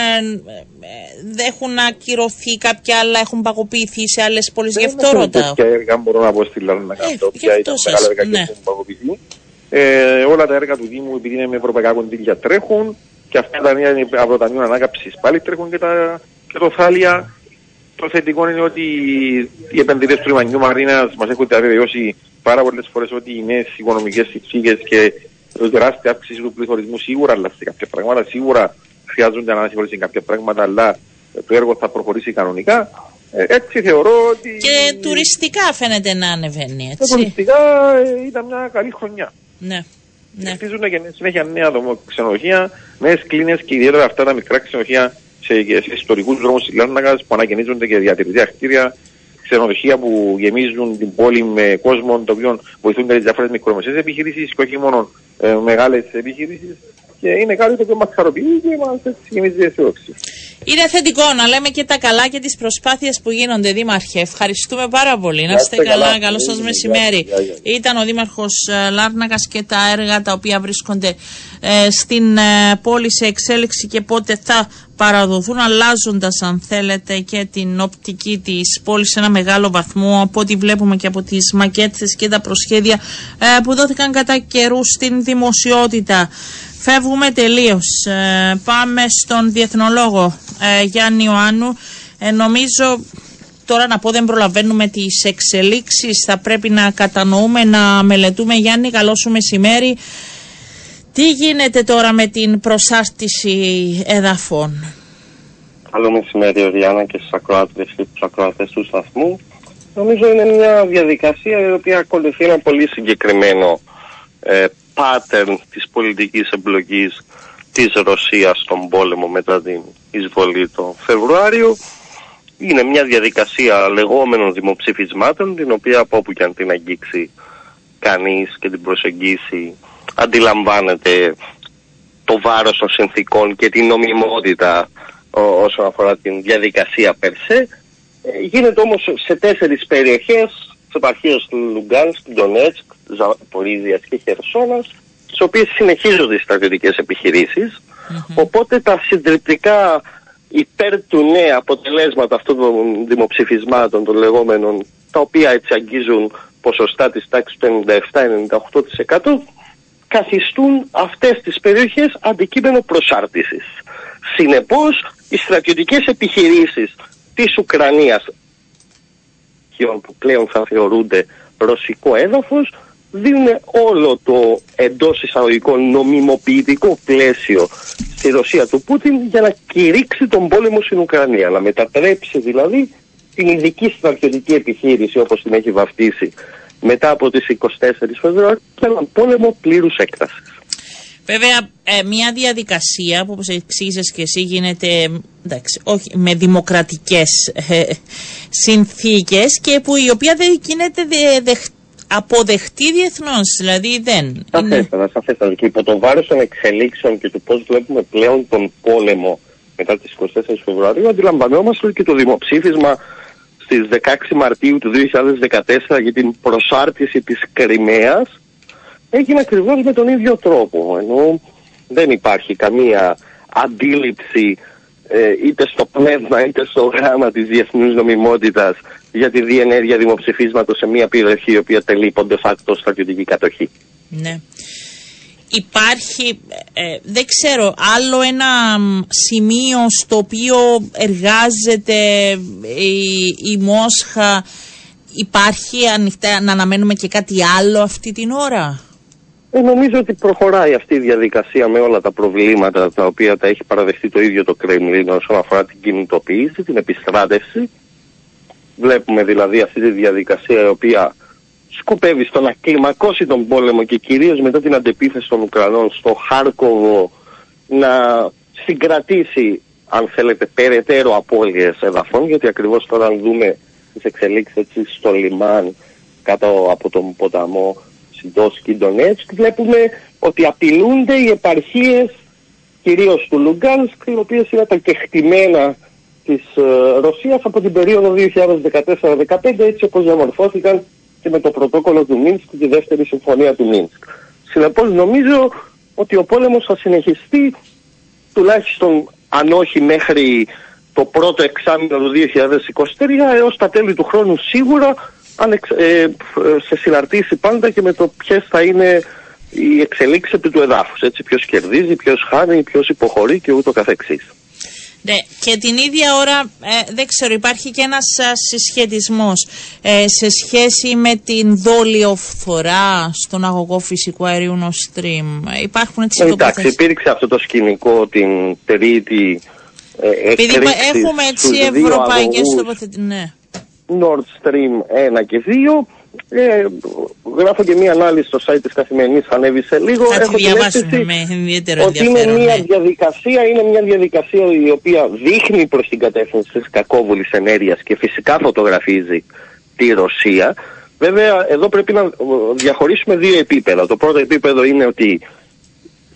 ε, έχουν ακυρωθεί, κάποια άλλα έχουν παγωποιηθεί σε άλλες πόλεις. Γι' αυτό ρωτάω. Κάποια έργα μπορώ να πω στη Λάρνα, ε, τα οποία ήταν μεγάλα έργα και έχουν παγωποιηθεί. Ε, όλα τα έργα του Δήμου, επειδή είναι με ευρωπαϊκά κονδύλια, τρέχουν και αυτά τα νέα από το Ταμείο Ανάκαψη πάλι τρέχουν και, τα, και το Θάλια. Το θετικό είναι ότι οι επενδυτές του Λιμανιού Μαρίνας μας έχουν διαβεβαιώσει πάρα πολλές φορές ότι οι νέε οικονομικές συνθήκες και η τεράστια αύξηση του πληθωρισμού σίγουρα αλλάζει κάποια πράγματα. Σίγουρα χρειάζονται ανάσχεση κάποια πράγματα, αλλά το έργο θα προχωρήσει κανονικά. Ε, έτσι θεωρώ ότι. Και τουριστικά φαίνεται να ανεβαίνει, έτσι. Και τουριστικά ε, ήταν μια καλή χρονιά. Ναι. Ναι. Χτίζουν και συνέχεια νέα δομό, ξενοδοχεία, νέες κλίνες και ιδιαίτερα αυτά τα μικρά ξενοδοχεία σε, σε ιστορικούς δρόμους της Λάρνακα που ανακαινίζονται και διατηρητικά κτίρια, ξενοδοχεία που γεμίζουν την πόλη με κόσμο, το οποίο βοηθούν και τις διάφορες μικρομεσαίες επιχειρήσεις και όχι μόνο ε, μεγάλες επιχειρήσεις. Και είναι κάτι το οποίο μας χαροποιεί και μας γεμίζει αισιόδοξη. Είναι θετικό να λέμε και τα καλά και τις προσπάθειες που γίνονται, Δήμαρχε. Ευχαριστούμε πάρα πολύ. Να είστε καλά. καλά. Καλό σας μεσημέρι. Ήταν ο Δήμαρχος ε, Λάρνακας και τα έργα τα οποία βρίσκονται ε, στην ε, πόλη σε εξέλιξη και πότε θα παραδοθούν αλλάζοντας αν θέλετε και την οπτική της πόλης σε ένα μεγάλο βαθμό από ό,τι βλέπουμε και από τις μακέτσε και τα προσχέδια που δόθηκαν κατά καιρού στην δημοσιότητα. Φεύγουμε τελείως. πάμε στον διεθνολόγο ε, Γιάννη Ιωάννου. Ε, νομίζω τώρα να πω δεν προλαβαίνουμε τις εξελίξεις, θα πρέπει να κατανοούμε, να μελετούμε. Γιάννη, καλό σου μεσημέρι. Τι γίνεται τώρα με την προσάρτηση εδαφών; Καλό μεσημέρι, Ριάννα, και στους ακροάτες και του ακροατές του σταθμού. Νομίζω είναι μια διαδικασία η οποία ακολουθεί ένα πολύ συγκεκριμένο ε, pattern της πολιτικής εμπλοκής της Ρωσίας στον πόλεμο μετά την εισβολή το Φεβρουάριο. Είναι μια διαδικασία λεγόμενων δημοψηφισμάτων, την οποία από όπου και αν την αγγίξει κανείς και την προσεγγίσει αντιλαμβάνεται το βάρος των συνθήκων και την νομιμότητα όσον αφορά την διαδικασία περσέ. Ε, γίνεται όμως σε τέσσερις περιοχές, τις επαρχίες του Λουγκάνσκ, του Ντονέτσκ, Ζαπορίζιας και Χερσόνας, στις οποίες συνεχίζονται οι στρατιωτικές Οπότε τα συντριπτικά υπέρ του ναι αποτελέσματα αυτών των δημοψηφισμάτων των λεγόμενων, τα οποία έτσι αγγίζουν ποσοστά της τάξης του 97-98% καθιστούν αυτές τις περιοχές αντικείμενο προσάρτησης. Συνεπώς, οι στρατιωτικές επιχειρήσεις της Ουκρανίας που πλέον θα θεωρούνται ρωσικό έδαφος δίνουν όλο το εντός εισαγωγικών νομιμοποιητικό πλαίσιο στη Ρωσία του Πούτιν για να κηρύξει τον πόλεμο στην Ουκρανία. Να μετατρέψει δηλαδή την ειδική στρατιωτική επιχείρηση όπως την έχει βαφτίσει μετά από τις 24 Φεβρουαρίου και έναν πόλεμο πλήρους έκτασης. Βέβαια, ε, μια διαδικασία που όπως εξήγησες και εσύ γίνεται εντάξει, όχι, με δημοκρατικές ε, συνθήκες και που η οποία δεν γίνεται δε, αποδεχτεί διεθνώς, δηλαδή δεν. Σαφέστατα, σαφέστατα. Και υπό το βάρος των εξελίξεων και του πώς βλέπουμε πλέον τον πόλεμο μετά τις 24 Φεβρουαρίου, αντιλαμβανόμαστε και το δημοψήφισμα στις 16 Μαρτίου του 2014 για την προσάρτηση της Κρυμαίας έγινε ακριβώς με τον ίδιο τρόπο. Ενώ δεν υπάρχει καμία αντίληψη ε, είτε στο πνεύμα είτε στο γράμμα της διεθνούς νομιμότητας για τη διενέργεια δημοψηφίσματος σε μια περιοχή η οποία τελεί de facto στρατιωτική κατοχή. Ναι υπάρχει, ε, δεν ξέρω, άλλο ένα σημείο στο οποίο εργάζεται η, η Μόσχα. Υπάρχει ανοιχτά να αναμένουμε και κάτι άλλο αυτή την ώρα; Ε, νομίζω ότι προχωράει αυτή η διαδικασία με όλα τα προβλήματα τα οποία τα έχει παραδεχτεί το ίδιο το Κρεμλίνο όσον αφορά την κινητοποίηση, την επιστράτευση. Βλέπουμε δηλαδή αυτή τη διαδικασία η οποία σκοπεύει στο να κλιμακώσει τον πόλεμο και κυρίως μετά την αντεπίθεση των Ουκρανών στο Χάρκοβο να συγκρατήσει αν θέλετε περαιτέρω απώλειες εδαφών γιατί ακριβώς τώρα αν δούμε τις εξελίξεις έτσι στο λιμάν κάτω από τον ποταμό Σιντόσκι Ντονέτσκ βλέπουμε ότι απειλούνται οι επαρχίες κυρίως του Λουγκάνσκ οι οποίες είναι τα κεχτημένα της ε, Ρωσίας από την περίοδο 2014-2015 έτσι όπως διαμορφώθηκαν και με το πρωτόκολλο του Μίνσκ και τη δεύτερη συμφωνία του Μίνσκ. Συνεπώς νομίζω ότι ο πόλεμος θα συνεχιστεί τουλάχιστον αν όχι μέχρι το πρώτο εξάμεινο του 2023 έως τα τέλη του χρόνου σίγουρα ε, σε συναρτήσει πάντα και με το ποιες θα είναι οι εξελίξεις επί του εδάφους. Έτσι, ποιος κερδίζει, ποιος χάνει, ποιος υποχωρεί και ούτω καθεξής. Ναι, και την ίδια ώρα, ε, δεν ξέρω, υπάρχει και ένας συσχετισμός ε, σε σχέση με την δόλιο φθορά στον αγωγό φυσικού αερίου Nord Stream. Ε, υπάρχουν έτσι Εντάξει, υπήρξε αυτό το σκηνικό την τρίτη ε, Επειδή έχουμε έτσι ευρωπαϊκές τοποθετήσεις, ναι. Nord Stream 1 και 2 ε, γράφω και μία ανάλυση στο site της Καθημερινής, ανέβησε λίγο. Θα Έχω την με ιδιαίτερο ότι είναι μια ναι. διαδικασία, είναι μια διαδικασία η οποία δείχνει προς την κατεύθυνση της κακόβουλης ενέργειας και φυσικά φωτογραφίζει τη Ρωσία. Βέβαια, εδώ πρέπει να διαχωρίσουμε δύο επίπεδα. Το πρώτο επίπεδο είναι ότι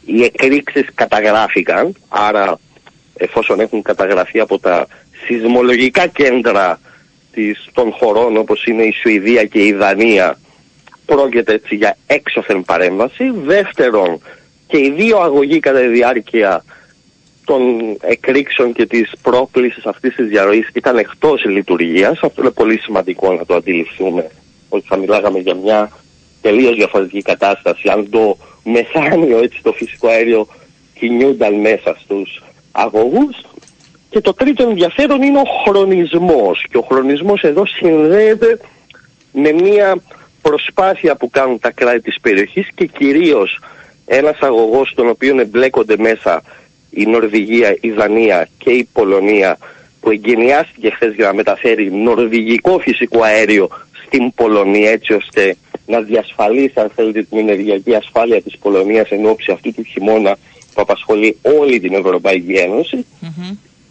οι εκρήξεις καταγράφηκαν, άρα εφόσον έχουν καταγραφεί από τα σεισμολογικά κέντρα της, των χωρών όπως είναι η Σουηδία και η Δανία πρόκειται έτσι για έξωθεν παρέμβαση. Δεύτερον, και οι δύο αγωγοί κατά τη διάρκεια των εκρήξεων και της πρόκλησης αυτής της διαρροής ήταν εκτός λειτουργίας. Αυτό είναι πολύ σημαντικό να το αντιληφθούμε ότι θα μιλάγαμε για μια τελείως διαφορετική κατάσταση αν το μεθάνιο έτσι το φυσικό αέριο κινιούνταν μέσα στους αγωγούς και το τρίτο ενδιαφέρον είναι ο χρονισμός. Και ο χρονισμός εδώ συνδέεται με μια προσπάθεια που κάνουν τα κράτη της περιοχής και κυρίως ένας αγωγός στον οποίο εμπλέκονται μέσα η Νορβηγία, η Δανία και η Πολωνία που εγκαινιάστηκε χθες για να μεταφέρει νορβηγικό φυσικό αέριο στην Πολωνία έτσι ώστε να διασφαλίσει αν θέλετε την ενεργειακή ασφάλεια της Πολωνίας εν ώψη αυτού του χειμώνα που απασχολεί όλη την Ευρωπαϊκή Ένωση.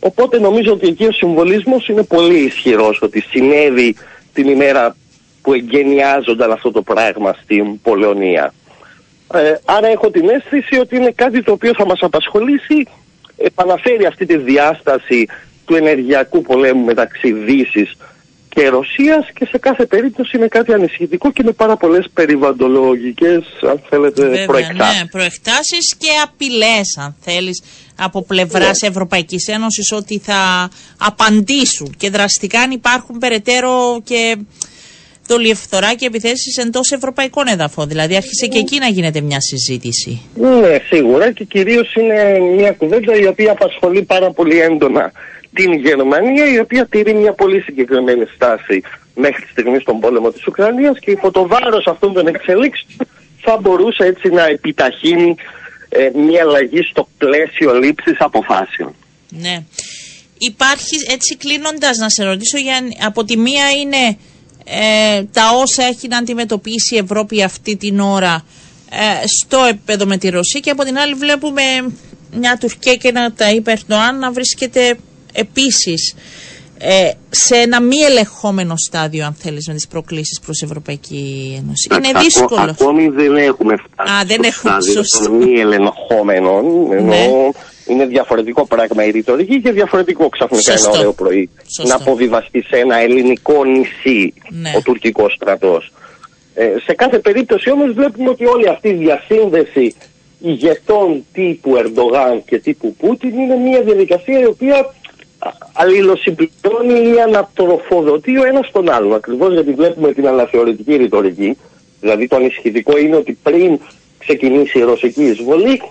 Οπότε νομίζω ότι εκεί ο συμβολισμός είναι πολύ ισχυρός ότι συνέβη την ημέρα που εγκαινιάζονταν αυτό το πράγμα στην Πολωνία. Ε, άρα έχω την αίσθηση ότι είναι κάτι το οποίο θα μας απασχολήσει, επαναφέρει αυτή τη διάσταση του ενεργειακού πολέμου μεταξύ Δύσης και Ρωσίας και σε κάθε περίπτωση είναι κάτι ανησυχητικό και με πάρα πολλές περιβαντολογικές αν θέλετε Βέβαια, προεκτάσεις. Ναι, προεκτάσεις και απειλές αν θέλεις από πλευράς Ναι. Ευρωπαϊκής Ένωσης ότι θα απαντήσουν και δραστικά αν υπάρχουν περαιτέρω και δολιευθορά και επιθέσεις εντός ευρωπαϊκών εδαφών. Δηλαδή άρχισε και εκεί να γίνεται μια συζήτηση. Ναι, σίγουρα και κυρίως είναι μια κουβέντα η οποία απασχολεί πάρα πολύ έντονα την Γερμανία η οποία τηρεί μια πολύ συγκεκριμένη στάση μέχρι τη στιγμή στον πόλεμο της Ουκρανίας και υπό το βάρος αυτών των εξελίξεων θα μπορούσε έτσι να επιταχύνει ε, μια αλλαγή στο πλαίσιο λήψης αποφάσεων. Ναι. Υπάρχει, έτσι κλείνοντας να σε ρωτήσω, για, από τη μία είναι ε, τα όσα έχει να αντιμετωπίσει η Ευρώπη αυτή την ώρα ε, στο επίπεδο με τη Ρωσία και από την άλλη βλέπουμε μια Τουρκία και ένα Ταΐπ Ερντοάν να βρίσκεται επίσης ε, σε ένα μη ελεγχόμενο στάδιο αν θέλεις με τις προκλήσεις προς Ευρωπαϊκή Ένωση. Είναι Ακο- δύσκολο. ακόμη δεν έχουμε φτάσει Α, δεν στο έχουμε, στάδιο σωστό. των μη ελεγχόμενων. Ενώ Ναι. είναι διαφορετικό πράγμα η ρητορική και διαφορετικό ξαφνικά Σωστό. ένα ωραίο πρωί Σωστό. να αποβιβαστεί σε ένα ελληνικό νησί Ναι. ο τουρκικός στρατός. Ε, σε κάθε περίπτωση όμως βλέπουμε ότι όλη αυτή η διασύνδεση ηγετών τύπου Ερντογάν και τύπου Πούτιν είναι μια διαδικασία η οποία α- αλληλοσυμπληρώνει ή ανατροφοδοτεί ο ένας τον άλλον. Ακριβώς γιατί βλέπουμε την αναθεωρητική ρητορική. Δηλαδή το ανησυχητικό είναι ότι πριν ξεκινήσει η ρωσική εισβολή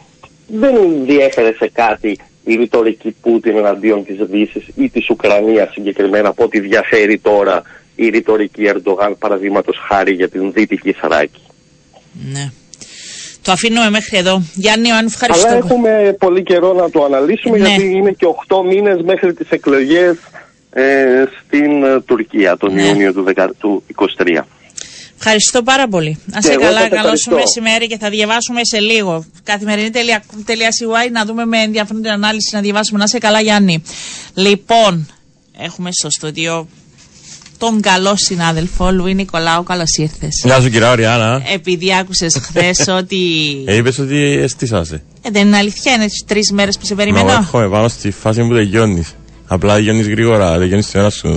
δεν διέφερε σε κάτι η ρητορική Πούτιν εναντίον της Δύσης ή της Ουκρανίας συγκεκριμένα από ό,τι διαφέρει τώρα η ρητορική Ερντογάν παραδείγματος χάρη για την Δυτική Θράκη. Ναι. Το αφήνουμε μέχρι εδώ. Γιάννη, αν ευχαριστώ. Αλλά έχουμε πολύ καιρό να το αναλύσουμε Ναι. γιατί είναι και 8 μήνες μέχρι τις εκλογές ε, στην ε, Τουρκία τον Ναι. Ιούνιο του, 10 του 23. Ευχαριστώ πάρα πολύ. Να Και σε εγώ καλά, σας καλό σου ευχαριστώ. μεσημέρι και θα διαβάσουμε σε λίγο. Καθημερινή.CY να δούμε με ενδιαφέρον την ανάλυση να διαβάσουμε. Να σε καλά, Γιάννη. Λοιπόν, έχουμε στο στούντιο τον καλό συνάδελφο Λουί Νικολάου. Καλώς ήρθες. Γεια σου κυρία Οριάννα. Επειδή άκουσες χθες ότι. Ε, είπες ότι εστίσασαι. Ε, δεν είναι αλήθεια, είναι τρεις μέρες που σε Μα εγώ περιμένω. έρχομαι πάνω στη φάση που τελειώνεις. Απλά τελειώνεις γρήγορα, τελειώνεις τη μέρα σου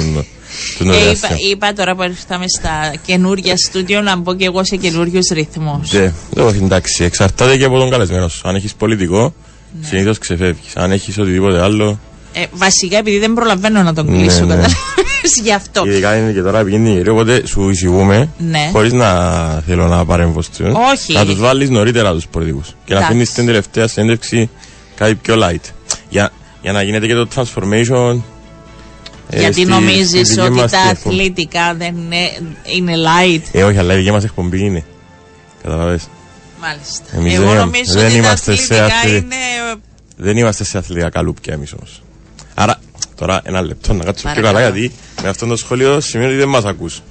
του Ε, νωρίασια. είπα, είπα τώρα που ήρθαμε στα καινούργια στούντιο να μπω και εγώ σε καινούριους ρυθμούς. Ναι, όχι, εντάξει, εξαρτάται και από τον καλεσμένο σου. Αν έχεις πολιτικό, συνήθως ξεφεύγεις. Αν έχεις οτιδήποτε άλλο, Ε, βασικά επειδή δεν προλαβαίνω να τον Ναι, κλείσω, ναι. κατάλαβες, γι' αυτό. ειδικά είναι και τώρα επικίνδυνη καιρή, οπότε σου εισηγούμε, Ναι. χωρίς να θέλω να παρέμβω στους, Όχι. να τους βάλεις νωρίτερα τους πολιτικούς. Και να Εντάξει. αφήνεις την τελευταία συνέντευξη κάτι πιο light. Για, για να γίνεται και το transformation ε, Γιατί στη- νομίζεις στη δική ότι μας τα την εκπομπή. αθλητικά δεν είναι, είναι light; Ε, όχι, αλλά η δική μας εκπομπή είναι. Καταλαβες. Μάλιστα. Εμείς Εγώ δεν- νομίζω δεν ότι τα είμαστε σε αθλητικά αθλη- είναι... Δεν είμαστε σε αθλητικά καλούπια εμείς όμως. Άρα, τώρα ένα λεπτό να κάτσω πιο Παρακαλώ. καλά γιατί με αυτό το σχόλιο σημαίνει ότι δεν μας ακούς.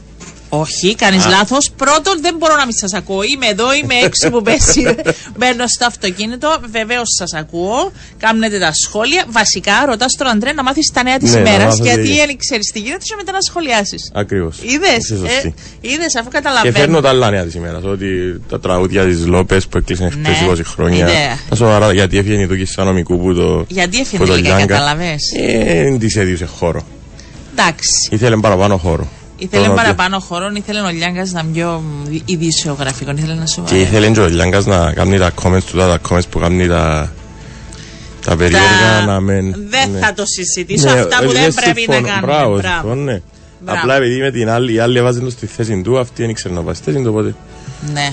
Όχι, κάνεις λάθος. Πρώτον, δεν μπορώ να μην σας ακούω. Είμαι εδώ, είμαι έξω που πέσει. Μπαίνω στο αυτοκίνητο. Βεβαίως σας ακούω. Κάνετε τα σχόλια. Βασικά, ρωτάς τον Αντρέ να μάθεις τα νέα της Ναι, να ημέρας. μάθω Γιατί τι- δεν ξέρεις τι γίνεται και μετά να σχολιάσεις. Ακριβώς. Είδες, Είσαι σωστή. ε, είδες αφού Και καταλαβαίνω. φέρνω τα άλλα νέα της ημέρας, ότι τα τραγούδια της Λόπες που έκλεισαν χτες Ναι, 20 χρόνια. ιδέα. Τα σοβαρά, γιατί έφυγε η Τούκη Σανομικού που το... Γιατί που έφυγε το τελικά, Γιάνκα. καταλαβες. Ε, δεν της έδιωσε χώρο. Εντάξει. Ήθελε παραπάνω χώρο. Ήθελε Τον παραπάνω χώρο, ήθελε ο Λιάγκας να είναι πιο ειδησιογραφικός, ήθελε να σου Και ήθελε και ο Λιάγκας να κάνει τα comments του, τα comments που κάνει τα... Τα περίεργα να μεν... Δεν ναι. θα το συζητήσω. Ναι, Αυτά που ε, δεν πρέπει να συμφωνώ. κάνουμε. Μπράβο, Μπράβο. συμφωνώ, ναι. Μπράβο. Απλά επειδή με την άλλη, η άλλη έβαζε το στη θέση του, αυτή δεν ήξερε να πάει στη θέση του, οπότε... Ναι,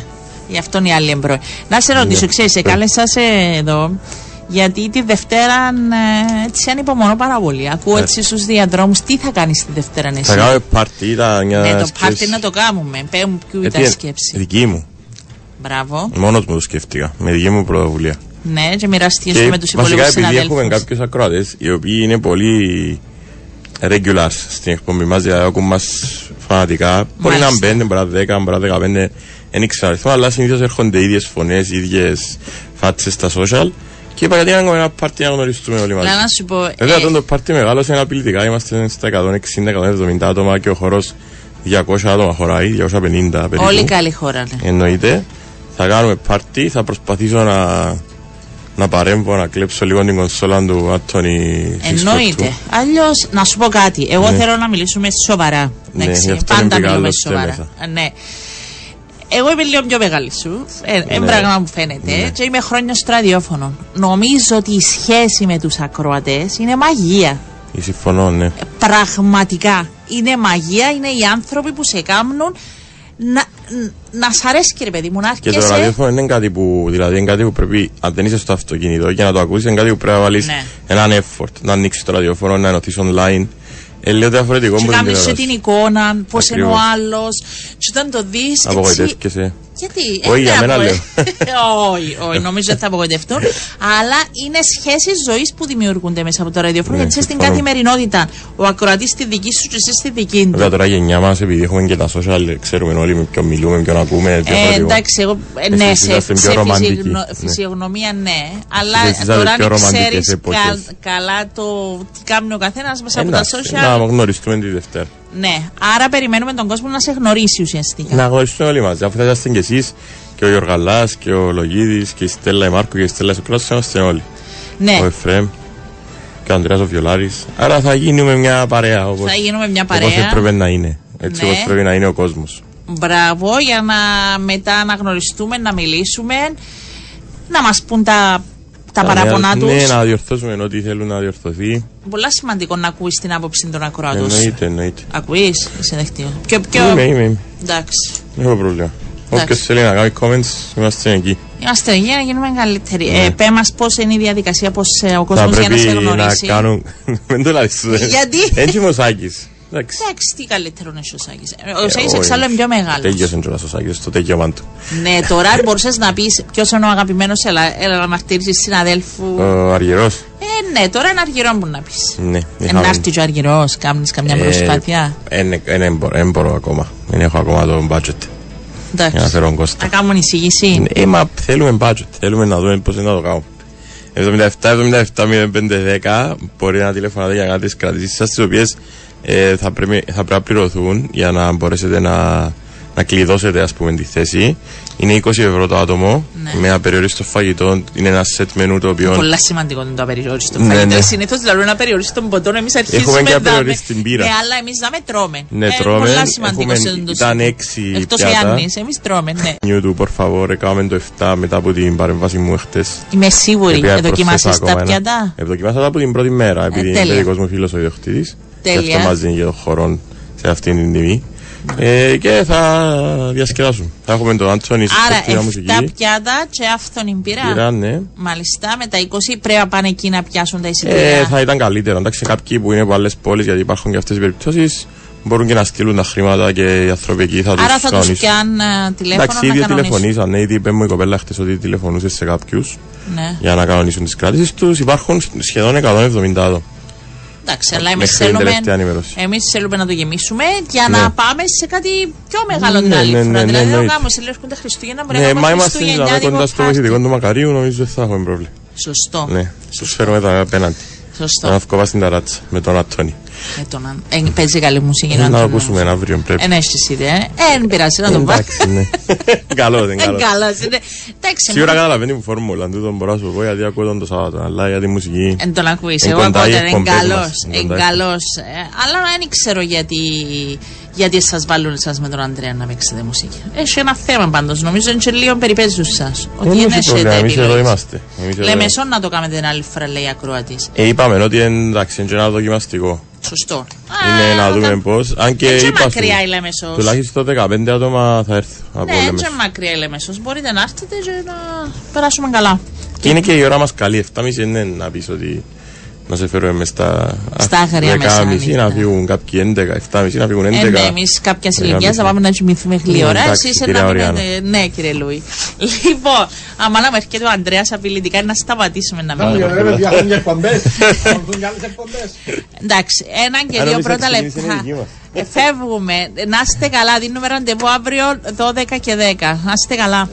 γι' αυτόν οι άλλοι εμπρό. Να σε ρωτήσω, Ναι. ξέρεις, σε κάλεσα σε εδώ. Γιατί τη Δευτέρα ε, έτσι ανυπομονώ πάρα πολύ. Ακούω Ναι. έτσι στους διαδρόμους. Τι θα κάνεις τη Δευτέρα, εσύ; Θα κάνουμε πάρτι, ήταν μια Ναι, το σκέψη. πάρτι να το κάνουμε. Πέμπω ποιο Ε, τι ήταν είναι, σκέψη. Δική μου. Μπράβο. Μόνος μου το σκέφτηκα. Με δική μου πρωτοβουλία. Ναι, και μοιραστείς Και το με τους βασικά υπόλοιπους επειδή έχουμε συναδέλφους. κάποιους ακροατές οι οποίοι είναι πολύ regulars στην εκπομπή μας, δηλαδή ακούν μας φανατικά. Μπορεί να Μάλιστα. μπαίνουν, μπορεί να 10, μπορεί να 15, δεν ήξερα αριθμό, αλλά συνήθως έρχονται οι ίδιες φωνές, οι ίδιες φάτσες στα social. Και είπα γιατί να κάνουμε ένα πάρτι να γνωριστούμε όλοι μαζί; Αλλά να σου πω, Βέβαια ε, το το πάρτι μεγάλο είναι απειλητικά, είμαστε στα 160-170 άτομα και ο χορός 200 άτομα χωράει, 250 περίπου. όλοι καλή χώρα, ναι. Εννοείται. Θα κάνουμε πάρτι, θα προσπαθήσω να, να παρέμβω, να κλέψω λίγο την κονσόλα του Άντωνη Εννοείται. Αλλιώς, να σου πω κάτι. Εγώ Ναι. θέλω να μιλήσουμε σοβαρά. Ναι, Εντάξει, γι' αυτό πάντα είναι μιλούμε μεγάλο σοβαρά. θέμα. Ε, Ναι. Εγώ είμαι λίγο πιο μεγάλη σου. Ε, ε, Ναι. πράγμα μου φαίνεται. Ναι. Και είμαι χρόνια στο ραδιόφωνο. Νομίζω ότι η σχέση με τους ακροατές είναι μαγεία. Ή συμφωνώ, ναι. Πραγματικά. Είναι μαγεία. Είναι οι άνθρωποι που σε κάνουν να, να σ' αρέσει, κύριε παιδί μου, να Και το έρχεσαι. ραδιόφωνο είναι κάτι που, δηλαδή είναι κάτι που πρέπει, αν δεν είσαι στο αυτοκίνητο και να το ακούσεις, είναι κάτι που πρέπει να βάλεις Ναι. έναν effort. Να ανοίξεις το ραδιόφωνο, να ενωθείς online. Ε, λίγο διαφορετικό Και μπορεί να κάνεις σου την εικόνα, πώς είναι ο Ακριβώς. άλλος. Και όταν το δεις. Απογοητεύκεσαι. Γιατί. Όχι, ε, για ναι, μένα απο- λέω. όχι, όχι, νομίζω ότι θα απογοητευτούν. Αλλά είναι σχέσεις ζωής που δημιουργούνται μέσα από το ραδιόφωνο. Ναι, γιατί είσαι στην συμφωνώ. καθημερινότητα. Ο ακροατής στη δική σου και εσύ στη δική του. Βέβαια τώρα η γενιά μας, επειδή έχουμε και τα social, ξέρουμε όλοι με ποιον μιλούμε, με ποιον ακούμε. Ε, διαφορετικό. εντάξει, εγώ, ε, Εσείς ναι, σε, είσαστε πιο σε ρομαντικοί. φυσιογνω- Ναι. φυσιογνωμία ναι. Αλλά Εσείς είσαστε τώρα πιο αν ρομαντικές ξέρεις εποχές. καλά το τι κάνει ο καθένας μέσα από τα Εντάξει, social. Να γνωριστούμε τη Δευτέρα. Ναι, άρα περιμένουμε τον κόσμο να σε γνωρίσει ουσιαστικά. Να γνωριστούμε όλοι μαζί. Αφού θα είσαστε κι εσείς και ο Γιώργαλά και ο Λογίδης και η Στέλλα η Μάρκο και η Στέλλα Σοκράτου, είμαστε όλοι. Ναι, Ο Εφρέμ και ο Ανδρέας ο Βιολάρης. Άρα θα γίνουμε μια παρέα όπως, θα γίνουμε μια όπως παρέα. έπρεπε να είναι. Έτσι Ναι. όπως πρέπει να είναι ο κόσμος. Μπράβο, για να μετά να γνωριστούμε, να μιλήσουμε, να μας πούν τα, τα παράπονά Ναι, τους. Ναι, να διορθώσουμε ό,τι θέλουν να διορθωθεί. Πολλά σημαντικό να ακούεις την άποψη των ακροάτων σου. Εννοείται, εννοείται. Ακούεις, είσαι δεχτείο. Ποιο, ποιο... Είμαι, είμαι, είμαι. Εντάξει. Δεν έχω πρόβλημα. Εντάξει. Όποιος θέλει να κάνει comments, είμαστε εκεί. Είμαστε εκεί για να γίνουμε καλύτεροι. Ναι. Ε, πέ μας πώς είναι η διαδικασία, πώς ε, ο Θα κόσμος για να πρέπει σε να γνωρίσει. κάνουν... Δεν το λάβεις. Γιατί; Έτσι ο Σάκης. Εντάξει. Εντάξει, τι καλύτερο είναι ο Σάκης. Ε, Ο Σάκης όχι. εξάλλου είναι πιο μεγάλος. Τέλειωσε κιόλας ο Σάκης στο τέκειωμά του. Ναι, τώρα μπορούσες να πεις ποιος είναι ο αγαπημένος, έλα, έλα να μαρτύρησης συναδέλφου. Ο Αργυρός. Ε, ναι, τώρα είναι αργυρό που να πεις. Ναι. Να έρθει και ο αργυρός, κάνεις καμιά Ε, προσπάθεια. Δεν μπορώ ακόμα. Δεν έχω ακόμα το budget για να Εντάξει. φέρω Κώστα. Να κάνουμε εισήγηση. Ε, μα θέλουμε budget. Θέλουμε να δούμε πώς είναι να το κάνουμε. 77-77-05-10 μπορεί να τηλεφωνάτε για κάτι κρατήσεις σας τις οποίες ε, θα, πρέπει, θα πρέπει να πληρωθούν για να μπορέσετε να, να κλειδώσετε ας πούμε τη θέση. Είναι 20 ευρώ το άτομο Ναι. με απεριόριστο φαγητό. Είναι ένα set μενού το οποίο Πολλά σημαντικό είναι το απεριόριστο Ναι, φαγητό. ναι. Συνήθως δηλαδή ένα απεριόριστο ποτό, εμείς αρχίζουμε Έχουμε και δάμε. απεριόριστη μπύρα. Ναι, αλλά εμείς δάμε τρώμε. Ναι, Ε, τρώμε. Πολλά σημαντικό Έχουμε- είναι το ήταν έξι Εκτός πιάτα. Ιάννη, εμείς τρώμε, ναι. νιου του, por favor, έκαναμε το 7 μετά από την παρεμβάση μου εχθές. Είμαι σίγουρη. Οποία Εδοκιμάσεις προσθέσα τα ακόμα ένα. πιάτα; Ευδοκιμάσα τα από την πρώτη μέρα, επειδή είναι τέλεια. παιδικός μου φίλος ο ιδιοκτήτης. Τέλεια. Και αυτό μας δίνει και το χώρο σε αυτήν την τιμή. Ε, και θα διασκεδάσουν. Θα έχουμε τον Άντσονη στη Άρα, σπορτίνα 7 μουσική. πιάτα και άφθονη πυρά. Πήρα, ναι. Μάλιστα, με τα 20 πρέπει να πάνε εκεί να πιάσουν τα Ε, εισιτήρια. θα ήταν καλύτερο. Εντάξει, κάποιοι που είναι από άλλες πόλεις, γιατί υπάρχουν και αυτές οι περιπτώσεις, μπορούν και να στείλουν τα χρήματα και οι άνθρωποι εκεί θα τους Άρα θα τους κανονίσουν. πιάνουν ε, τηλέφωνο Εντάξει, να ήδη κανονίσουν. τηλεφωνήσαν. Ναι, ήδη είπε μου η κοπέλα χτες ότι τηλεφωνούσε σε κάποιους Ναι. για να κανονίσουν τις κρατήσεις τους. Υπάρχουν σχεδόν 170 άτομα. Εντάξει, αλλά εμείς Μέχρι την θέλουμε, τελευταία ενημέρωση. εμείς θέλουμε να το γεμίσουμε για Ναι. να πάμε σε κάτι πιο μεγάλο την Ναι, άλλη ναι, φορά. ναι, ναι, δηλαδή, δεν εννοείται. κάνουμε σε λίγο έρχονται Χριστούγεννα, μπορεί Ναι, να μα κάνουμε είμαστε δηλαδή, Χριστουγεννιάτικο κοντά στο πάρτι. βοηθητικό του Μακαρίου, νομίζω δεν θα έχουμε πρόβλημα. Σωστό. Ναι, τους φέρουμε τα απέναντι. Να Σωστό. βγω στην ταράτσα με τον Αντώνη. Με τον αν- ε, παίζει καλή μουσική. Ε, Να το Αντώνη, ακούσουμε όμως. αύριο πρέπει. Ε, ναι, έχεις ιδέα. Ε, δεν πειράζει να το βάλει. Εντάξει, ναι. Καλό, δεν Ε, καλό. καλός είναι. Εντάξει, Σίγουρα μόνο- καταλαβαίνει που φόρμουλα, αν τούτο μπορώ να σου πω γιατί ακούω τον το Σάββατο, αλλά για τη μουσική. Εν τον ακούεις, Εν εγώ κοντά ακούω οι ότι είναι εκπομπές καλός, μας, εν είναι κοντά οι καλός. Ε, Αλλά δεν ξέρω γιατί, γιατί σας βάλουν εσάς με τον Αντρέα να παίξετε μουσική. Έχει ένα θέμα πάντως, νομίζω είναι και λίγο περιπέζουν σας. Ότι Δεν είναι έχει σε πρόβλημα, εμείς εδώ επιλογές. είμαστε. Εμείς εδώ Λέμε είμαστε. σόν να το κάνετε την άλλη φορά, λέει η ακροατής. Ε, είπαμε ότι εντάξει, είναι και ένα δοκιμαστικό. Σωστό. Είναι Α, να δούμε όταν- πώς. Αν και Έτσι είπα σου, μακριά η Λέμεσος. τουλάχιστον 15 άτομα θα έρθουν από Ναι, έτσι Λέμεσο. μακριά η Λέμεσος. Μπορείτε να έρθετε και να περάσουμε καλά. Και είναι και η ώρα μας καλή, 7.30 είναι να πεις ότι να σε φέρουμε μες στα, Στα άγρια 10.30 μεσάνυχτα. να φύγουν κάποιοι 11, 7.30 να φύγουν 11. Ε, ναι, εμείς κάποια Ε, ηλικία να θα πάμε να κοιμηθούμε γλύωρα. εντάξει, Εσεί κυρία να Οριάννα. μείνετε. Ναι, κύριε Λούι. Λοιπόν, άμα να μου έρχεται ο Αντρέα απειλητικά είναι να σταματήσουμε να Πάμε, μιλούμε. ρε παιδιά, έχουν εκπομπές. Έχουν και άλλες εκπομπές. Εντάξει, έναν και Αν δύο εμείς πρώτα εξηγήσει, είναι λεπτά. δική μας. Ε, Φεύγουμε. Να είστε καλά. Δίνουμε ραντεβού αύριο 12 και 10. Να είστε καλά.